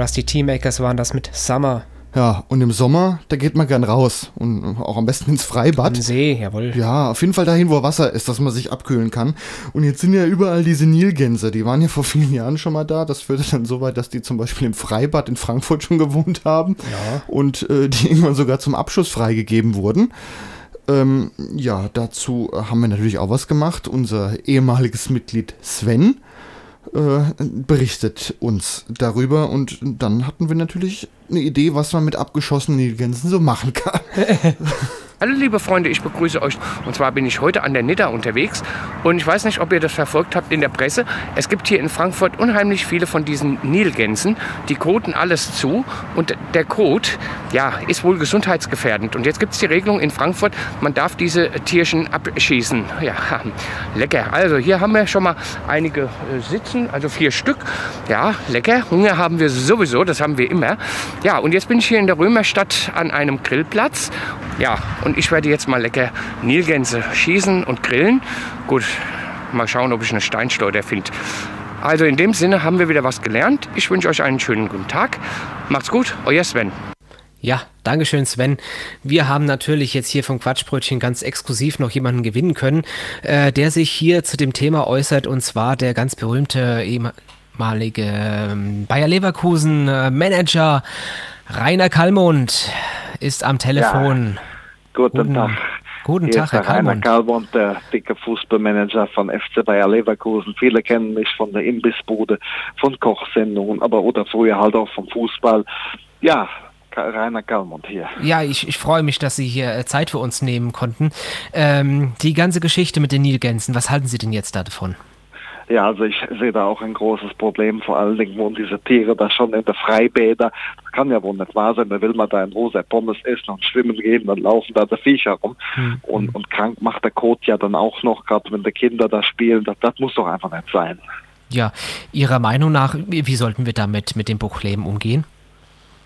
Die Rusty Teamakers waren das mit Summer. Ja, und im Sommer, da geht man gern raus. Und auch am besten ins Freibad. Im See, jawohl. Ja, auf jeden Fall dahin, wo Wasser ist, dass man sich abkühlen kann. Und jetzt sind ja überall diese Nilgänse. Die waren ja vor vielen Jahren schon mal da. Das führte dann so weit, dass die zum Beispiel im Freibad in Frankfurt schon gewohnt haben. Ja. Und äh, die irgendwann sogar zum Abschuss freigegeben wurden. Ähm, ja, dazu haben wir natürlich auch was gemacht. Unser ehemaliges Mitglied Sven äh, berichtet uns darüber und dann hatten wir natürlich eine Idee, was man mit abgeschossenen Nilgänsen so machen kann. Hallo liebe Freunde, ich begrüße euch. Und zwar bin ich heute an der Nidda unterwegs. Und ich weiß nicht, ob ihr das verfolgt habt in der Presse. Es gibt hier in Frankfurt unheimlich viele von diesen Nilgänsen. Die koten alles zu. Und der Kot, ja, ist wohl gesundheitsgefährdend. Und jetzt gibt es die Regelung in Frankfurt, man darf diese Tierchen abschießen. Ja, lecker. Also hier haben wir schon mal einige äh, sitzen, also vier Stück. Ja, lecker. Hunger haben wir sowieso, das haben wir immer. Ja, und jetzt bin ich hier in der Römerstadt an einem Grillplatz. Ja, und ich werde jetzt mal lecker Nilgänse schießen und grillen. Gut, mal schauen, ob ich eine Steinschleuder finde. Also in dem Sinne haben wir wieder was gelernt. Ich wünsche euch einen schönen guten Tag. Macht's gut, euer Sven. Ja, Dankeschön, Sven. Wir haben natürlich jetzt hier vom Quatschbrötchen ganz exklusiv noch jemanden gewinnen können, äh, der sich hier zu dem Thema äußert, und zwar der ganz berühmte ehemalige ähm, Bayer Leverkusen äh, Manager Rainer Kallmund ist am Telefon. Guten Tag. Guten Hier Tag, Herr Rainer. Kalmund, der dicke Fußballmanager von FC Bayer Leverkusen. Viele kennen mich von der Imbissbude, von Kochsendungen, aber oder früher halt auch vom Fußball. Ja, Rainer Kalmund hier. Ja, ich, ich freue mich, dass Sie hier äh, Zeit für uns nehmen konnten. Ähm, die ganze Geschichte mit den Nilgänsen, was halten Sie denn jetzt da davon? Ja, also ich sehe da auch ein großes Problem. Vor allen Dingen wohnen diese Tiere da schon in der Freibäder. Das kann ja wohl nicht wahr sein. Da will man da in rosa Pommes essen und schwimmen gehen, dann laufen da die Viecher rum. Und, und krank macht der Kot ja dann auch noch, gerade wenn die Kinder da spielen. Das, das muss doch einfach nicht sein. Ja, Ihrer Meinung nach, wie wie sollten wir damit mit dem Problem umgehen?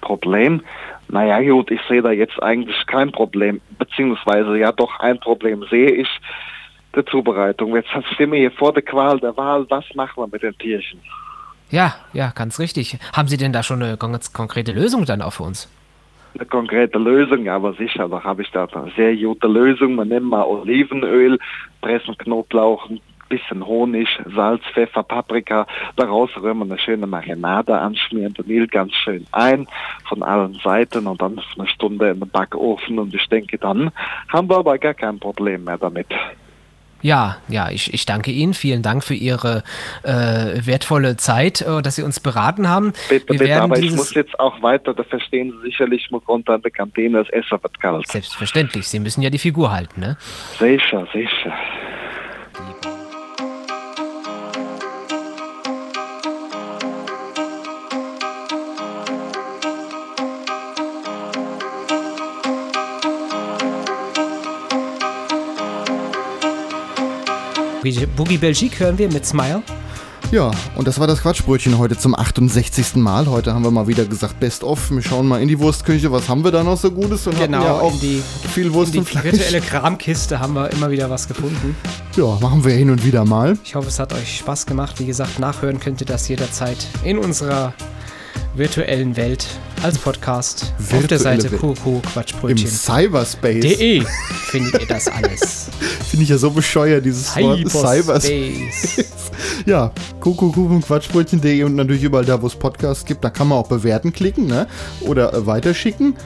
Problem? Naja gut, ich sehe da jetzt eigentlich kein Problem. Beziehungsweise ja doch ein Problem sehe ich. Die Zubereitung. Jetzt stehen wir hier vor der Qual der Wahl. Was machen wir mit den Tierchen? Ja, ja, ganz richtig. Haben Sie denn da schon eine ganz konkrete Lösung dann auch für uns? eine konkrete Lösung, aber sicher, da habe ich da eine sehr gute Lösung. Man nimmt mal Olivenöl, pressen Knoblauch, ein bisschen Honig, Salz, Pfeffer, Paprika, daraus rühren eine schöne Marinade anschmieren, den Mehl ganz schön ein, von allen Seiten und dann eine Stunde in den Backofen und ich denke, dann haben wir aber gar kein Problem mehr damit. Ja, ja, ich, ich danke Ihnen. Vielen Dank für Ihre äh, wertvolle Zeit, äh, dass Sie uns beraten haben. Bitte, Wir bitte, aber ich muss jetzt auch weiter, da verstehen Sie sicherlich, ich muss runter an die Kantine, das Essen wird kalt. Selbstverständlich, Sie müssen ja die Figur halten, ne? Sicher, sicher. Boogie Belgique hören wir mit Smile. Ja, und das war das Quatschbrötchen heute zum 68. Mal. Heute haben wir mal wieder gesagt Best of. Wir schauen mal in die Wurstküche, was haben wir da noch so Gutes? Und Genau, ja auch in die, viel Wurst in die virtuelle Kramkiste haben wir immer wieder was gefunden. Ja, machen wir hin und wieder mal. Ich hoffe, es hat euch Spaß gemacht. Wie gesagt, nachhören könnt ihr das jederzeit in unserer virtuellen Welt als Podcast auf der Virtuelle Seite Welt. Cyberspace. Findet ihr das alles. Finde ich ja so bescheuert, dieses Wort Cyberspace. Cyberspace. ja, kuckuckuchenquatschbrötchen.de und natürlich überall da, wo es Podcasts gibt. Da kann man auch bewerten klicken, ne? Oder äh, weiterschicken.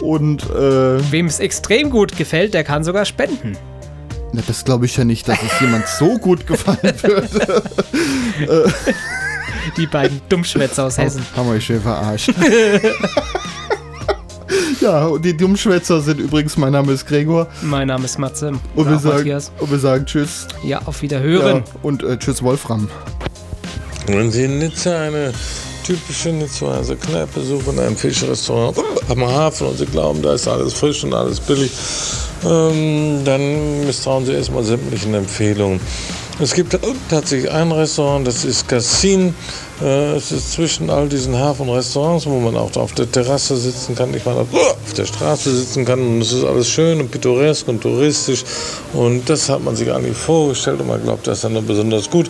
Und, äh, Wem es extrem gut gefällt, der kann sogar spenden. na, das glaube ich ja nicht, dass es jemand so gut gefallen würde. Die beiden Dummschwätzer aus Hessen. Haben wir euch schön verarscht. Ja, und die Dummschwätzer sind übrigens, mein Name ist Gregor. Mein Name ist Matze. Und wir, sagen, Matthias. und wir sagen Tschüss. Ja, auf Wiederhören. Ja, und äh, Tschüss, Wolfram. Wenn Sie in Nizza eine typische Nizzaer Kneipe suchen, ein Fischrestaurant am Hafen und Sie glauben, da ist alles frisch und alles billig, ähm, dann misstrauen Sie erstmal sämtlichen Empfehlungen. Es gibt tatsächlich ein Restaurant, das ist Cassin. Äh, es ist zwischen all diesen Hafenrestaurants, wo man auch auf der Terrasse sitzen kann, ich meine, auf der Straße sitzen kann. Und es ist alles schön und pittoresk und touristisch. Und das hat man sich eigentlich vorgestellt und man glaubt, das ist dann besonders gut.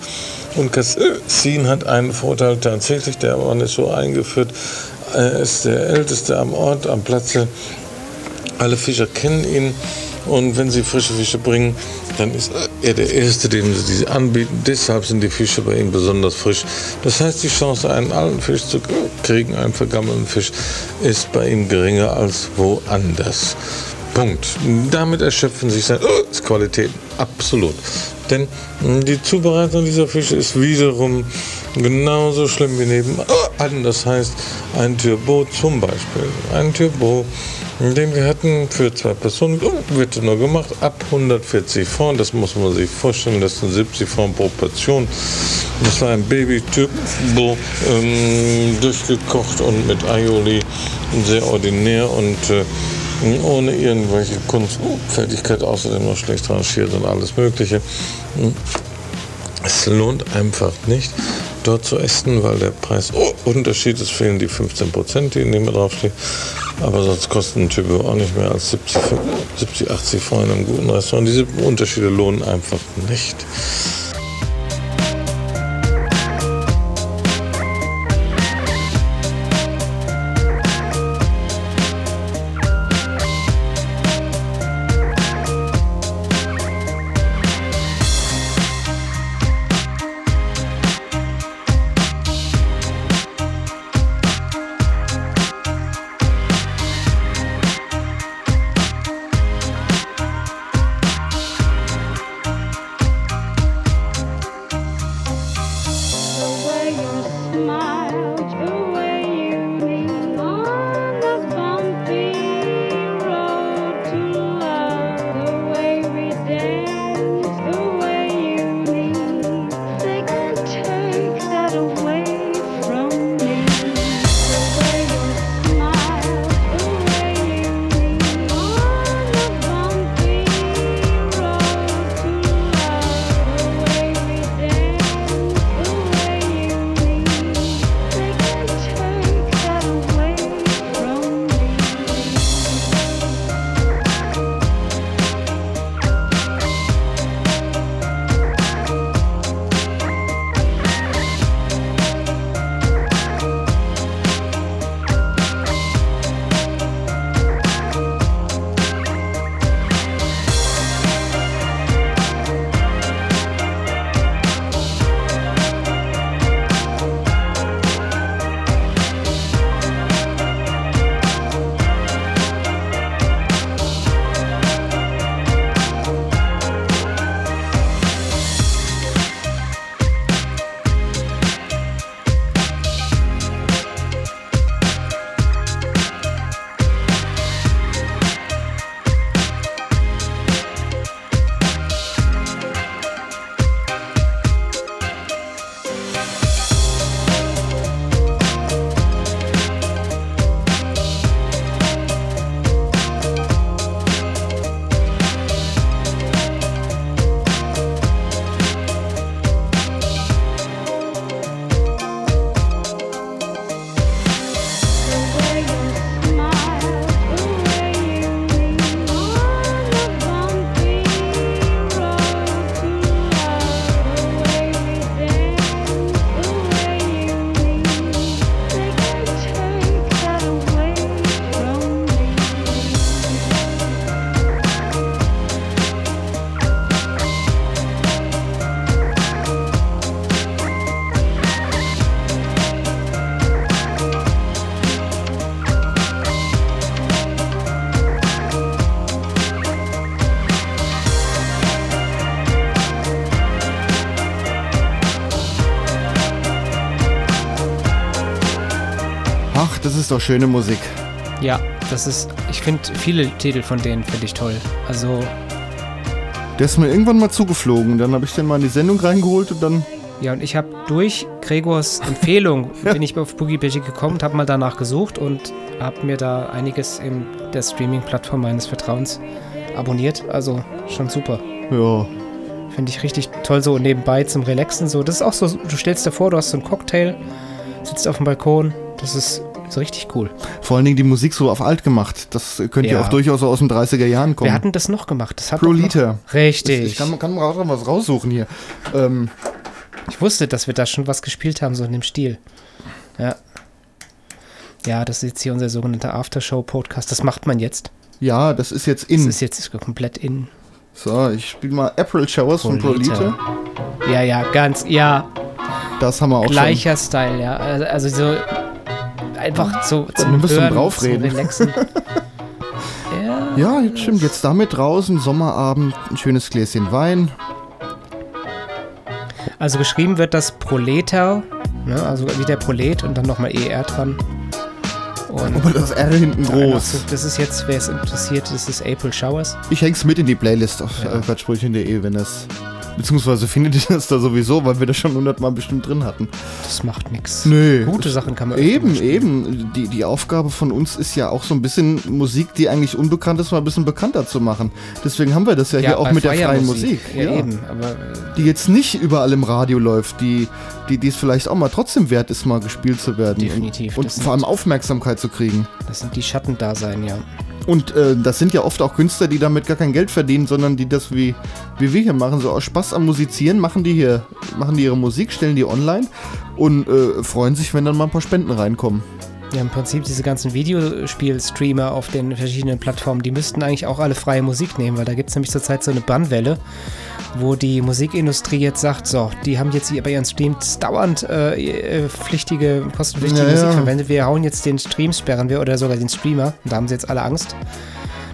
Und Cassin hat einen Vorteil tatsächlich, der Mann ist so eingeführt, er ist der Älteste am Ort, am Platze. Alle Fischer kennen ihn und wenn sie frische Fische bringen, dann ist er der Erste, dem sie diese anbieten. Deshalb sind die Fische bei ihm besonders frisch. Das heißt, die Chance, einen alten Fisch zu kriegen, einen vergammelten Fisch, ist bei ihm geringer als woanders. Punkt. Damit erschöpfen sich seine Qualitäten. Absolut. Denn die Zubereitung dieser Fische ist wiederum genauso schlimm wie nebenan. Das heißt, ein Turbo zum Beispiel. Ein Turbo, den wir hatten für zwei Personen, wird nur gemacht ab 140 Franc. Das muss man sich vorstellen. Das sind 70 Franc pro Portion. Das war ein Baby-Turbo, ähm, durchgekocht und mit Aioli. Sehr ordinär und äh, ohne irgendwelche Kunstfertigkeit, außerdem noch schlecht rangiert und alles Mögliche. Es lohnt einfach nicht, dort zu essen, weil der Preisunterschied ist, fehlen die 15 Prozent, die in dem draufstehen. Aber sonst kostet ein Typ auch nicht mehr als 70, 70 80 Franc in einem guten Restaurant. Diese Unterschiede lohnen einfach nicht. Ist doch schöne Musik. Ja, das ist, ich finde viele Titel von denen finde ich toll. Also, Der ist mir irgendwann mal zugeflogen. Dann habe ich den mal in die Sendung reingeholt und dann. ja, und ich habe durch Gregors Empfehlung bin ich auf Boogie Becky gekommen und habe mal danach gesucht und habe mir da einiges in der Streaming-Plattform meines Vertrauens abonniert. Also schon super. Ja. Finde ich richtig toll, so nebenbei zum Relaxen. So. Das ist auch so, du stellst dir vor, du hast so einen Cocktail, sitzt auf dem Balkon. Das ist so richtig cool. Vor allen Dingen die Musik so auf alt gemacht. Das könnte ja, Ja. auch durchaus aus den 30er Jahren kommen. Wer hat denn das noch gemacht? Das hat Pro doch noch- Liter. Richtig. Ich kann, kann mal was raussuchen hier. Ähm, Ich wusste, dass wir da schon was gespielt haben, so in dem Stil. Ja. Ja, das ist jetzt hier unser sogenannter Aftershow-Podcast. Das macht man jetzt. ja, das ist jetzt in. Das ist jetzt komplett in. So, ich spiele mal April Showers von Prolite. Ja, ja, ganz, ja. Das haben wir auch Gleicher Style, ja. Also, also so einfach Wir zum müssen Hören, draufreden. zum Relaxen. Ja, jetzt stimmt. Jetzt damit draußen, Sommerabend, ein schönes Gläschen Wein. Also geschrieben wird das Proleter, ne? also wie der Prolet und dann nochmal ER dran. Und Aber das R hinten groß. Das ist jetzt, wer es interessiert, das ist April Showers. Ich häng's mit in die Playlist auf ja. quatschbrötchen.de, wenn das. Beziehungsweise findet ihr das da sowieso, weil wir das schon hundertmal bestimmt drin hatten. Das macht nichts. Nö. Gute Sachen kann man Eben, eben. Die, die Aufgabe von uns ist ja auch so ein bisschen Musik, die eigentlich unbekannt ist, mal ein bisschen bekannter zu machen. Deswegen haben wir das ja, Ja, hier auch mit der freien Musik. Musik. Ja, eben, aber, äh, die jetzt nicht überall im Radio läuft, die, die, die es vielleicht auch mal trotzdem wert ist, mal gespielt zu werden. Definitiv, Und, und vor allem Aufmerksamkeit zu kriegen. Das sind die Schattendasein, ja. Und äh, das sind ja oft auch Künstler, die damit gar kein Geld verdienen, sondern die das wie, wie wir hier machen, so aus Spaß am Musizieren, machen die hier, machen die ihre Musik, stellen die online und äh, freuen sich, wenn dann mal ein paar Spenden reinkommen. Ja, im Prinzip diese ganzen Videospiel-Streamer auf den verschiedenen Plattformen, die müssten eigentlich auch alle freie Musik nehmen, weil da gibt es nämlich zurzeit so eine Bannwelle, wo die Musikindustrie jetzt sagt, so, die haben jetzt hier bei ihren Streams dauernd äh, äh, pflichtige, kostenpflichtige Ja, Musik ja. verwendet. Wir hauen jetzt den Stream, sperren wir oder sogar den Streamer. Und da haben sie jetzt alle Angst,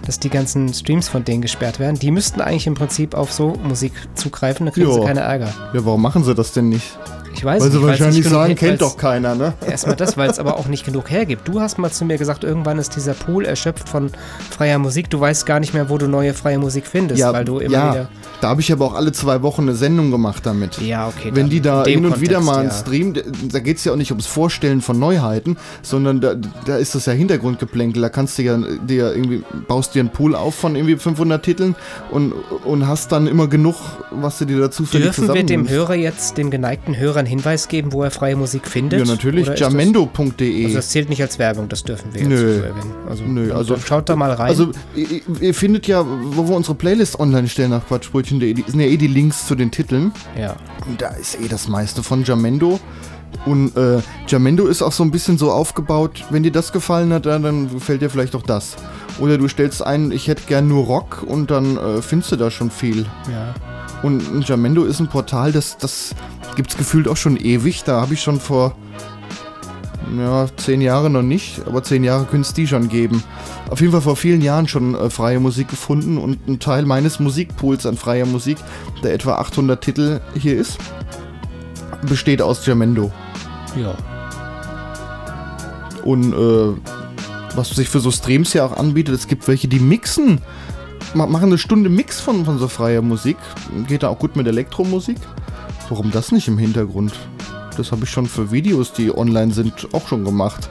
dass die ganzen Streams von denen gesperrt werden. Die müssten eigentlich im Prinzip auf so Musik zugreifen, da kriegen sie Ja. keine Ärger. Ja, warum machen sie das denn nicht? Ich weiß Weil nicht, sie weil's wahrscheinlich nicht sagen, kennt doch keiner, ne? Erstmal das, weil es aber auch nicht genug hergibt. Du hast mal zu mir gesagt, irgendwann ist dieser Pool erschöpft von freier Musik. Du weißt gar nicht mehr, wo du neue freie Musik findest, weil du immer ja, wieder. da habe ich aber auch alle zwei Wochen eine Sendung gemacht damit. Ja, okay. Wenn die da hin und wieder Kontext, mal einen ja. Stream, da- geht es ja auch nicht ums Vorstellen von Neuheiten, sondern da, da ist das ja Hintergrundgeplänkel. Da kannst du ja dir irgendwie, baust dir einen Pool auf von irgendwie 500 Titeln und, und hast dann immer genug, was du dir dazu für Dürfen wir dem. Hörer jetzt, dem geneigten Hörer, einen Hinweis geben, wo er freie Musik findet? Ja, natürlich. Jamendo.de. Also das zählt nicht als Werbung, das dürfen wir jetzt Nö. so erwähnen. Also, Nö, also schaut da mal rein. Also ihr, ihr findet ja, wo wir unsere Playlist online stellen nach quatschbrötchen.de, sind ja eh die Links zu den Titeln. Ja. Und da ist eh das meiste von Jamendo. Und äh, Jamendo ist auch so ein bisschen so aufgebaut, wenn dir das gefallen hat, dann, dann gefällt dir vielleicht auch das. Oder du stellst ein, ich hätte gern nur Rock und dann äh, findest du da schon viel. Ja. Und Jamendo ist ein Portal, das, das gibt es gefühlt auch schon ewig. Da habe ich schon vor ja, zehn Jahren noch nicht, aber zehn Jahre könnte es die schon geben. Auf jeden Fall vor vielen Jahren schon äh, freie Musik gefunden und ein Teil meines Musikpools an freier Musik, der etwa 800 Titel hier ist, besteht aus Jamendo. Ja. Und äh, was sich für so Streams ja auch anbietet, es gibt welche, die mixen, machen eine Stunde Mix von, von so freier Musik. Geht da auch gut mit Elektromusik. Warum das nicht im Hintergrund? Das habe ich schon für Videos, die online sind, auch schon gemacht.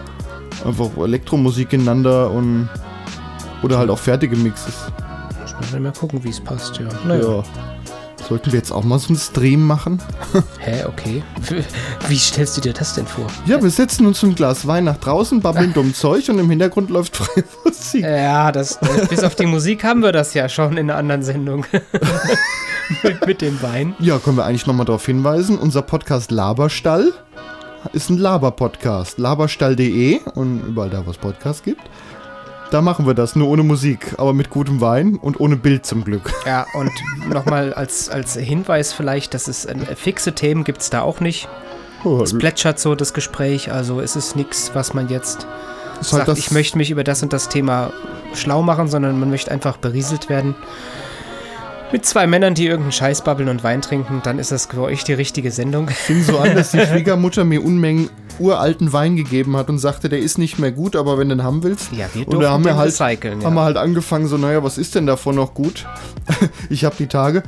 Einfach Elektromusik ineinander und oder halt auch fertige Mixes. Muss man mal gucken, wie es passt, ja. Ja. Sollten wir jetzt auch mal so einen Stream machen? Hä, okay. Wie stellst du dir das denn vor? Ja, wir setzen uns ein Glas Wein nach draußen, babbeln dumm Zeug und im Hintergrund läuft freie Musik. Ja, das, das, bis auf die Musik haben wir das ja schon in einer anderen Sendung. mit, mit dem Wein. Ja, können wir eigentlich nochmal darauf hinweisen. Unser Podcast Laberstall ist ein Laber-Podcast. Laberstall.de und überall da, wo es Podcasts gibt. Da machen wir das, nur ohne Musik, aber mit gutem Wein und ohne Bild zum Glück. Ja, und nochmal als, als Hinweis vielleicht, dass es äh, fixe Themen gibt es da auch nicht. Oh, Es plätschert so das Gespräch, also es ist nichts, was man jetzt Ist halt sagt, ich möchte mich über das und das Thema schlau machen, sondern man möchte einfach berieselt werden. Mit zwei Männern, die irgendeinen Scheiß babbeln und Wein trinken, dann ist das für euch die richtige Sendung. Fing so an, dass die Schwiegermutter mir Unmengen uralten Wein gegeben hat und sagte, der ist nicht mehr gut, aber wenn du den haben willst. Ja, wir und da haben wir halt, recyceln, ja. haben wir halt angefangen, so, naja, was ist denn davon noch gut? ich habe die Tage,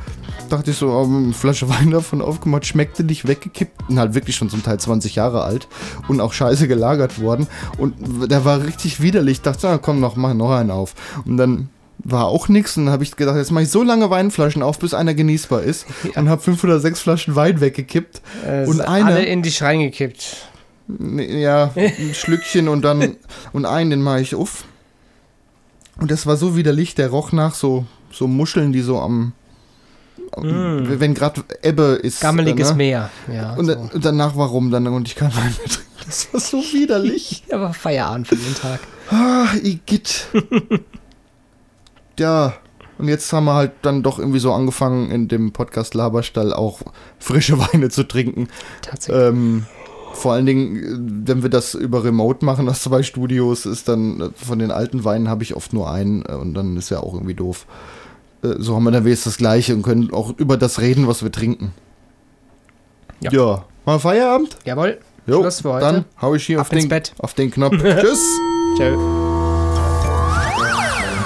dachte ich so, oh, eine Flasche Wein davon aufgemacht, schmeckte nicht weggekippt und halt wirklich schon zum Teil 20 Jahre alt und auch scheiße gelagert worden. Und der war richtig widerlich. Ich dachte, na komm, noch, mach noch einen auf. Und dann war auch nix. Und dann habe ich gedacht, jetzt mache ich so lange Weinflaschen auf, bis einer genießbar ist. Und habe fünf oder sechs Flaschen Wein weggekippt. Äh, und eine, alle in die Schrein gekippt. Nee, Ja, ein Schlückchen und dann und einen, den mache ich auf. Und das war so widerlich, der roch nach so, so Muscheln, die so am. Mm. Wenn gerade Ebbe ist. Gammeliges ne? Meer. Ja, Und, so. danach warum? Dann und ich kann Wein mehr trinken. Das war so widerlich. Aber Feierabend für den Tag. Ah, Igitt. Ja. Und jetzt haben wir halt dann doch irgendwie so angefangen, in dem Podcast Laberstall auch frische Weine zu trinken. Tatsächlich. Ähm, vor allen Dingen, wenn wir das über Remote machen aus zwei Studios, ist dann von den alten Weinen habe ich oft nur einen äh, und dann ist ja auch irgendwie doof. Äh, So haben wir dann wenigstens das Gleiche und können auch über das reden, was wir trinken. Ja. Mal Feierabend? Jawohl. Jo, Schluss für heute. dann hau ich hier Ab auf ins den, Bett. auf den Knopf. Tschüss. Ciao.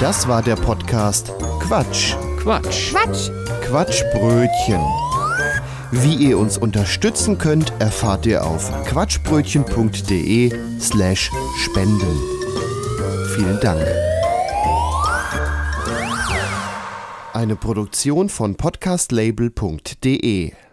Das war der Podcast Quatsch. Quatsch. Quatsch. Quatschbrötchen. Wie ihr uns unterstützen könnt, erfahrt ihr auf quatschbrötchen.de slash spenden. Vielen Dank. Eine Produktion von podcastlabel.de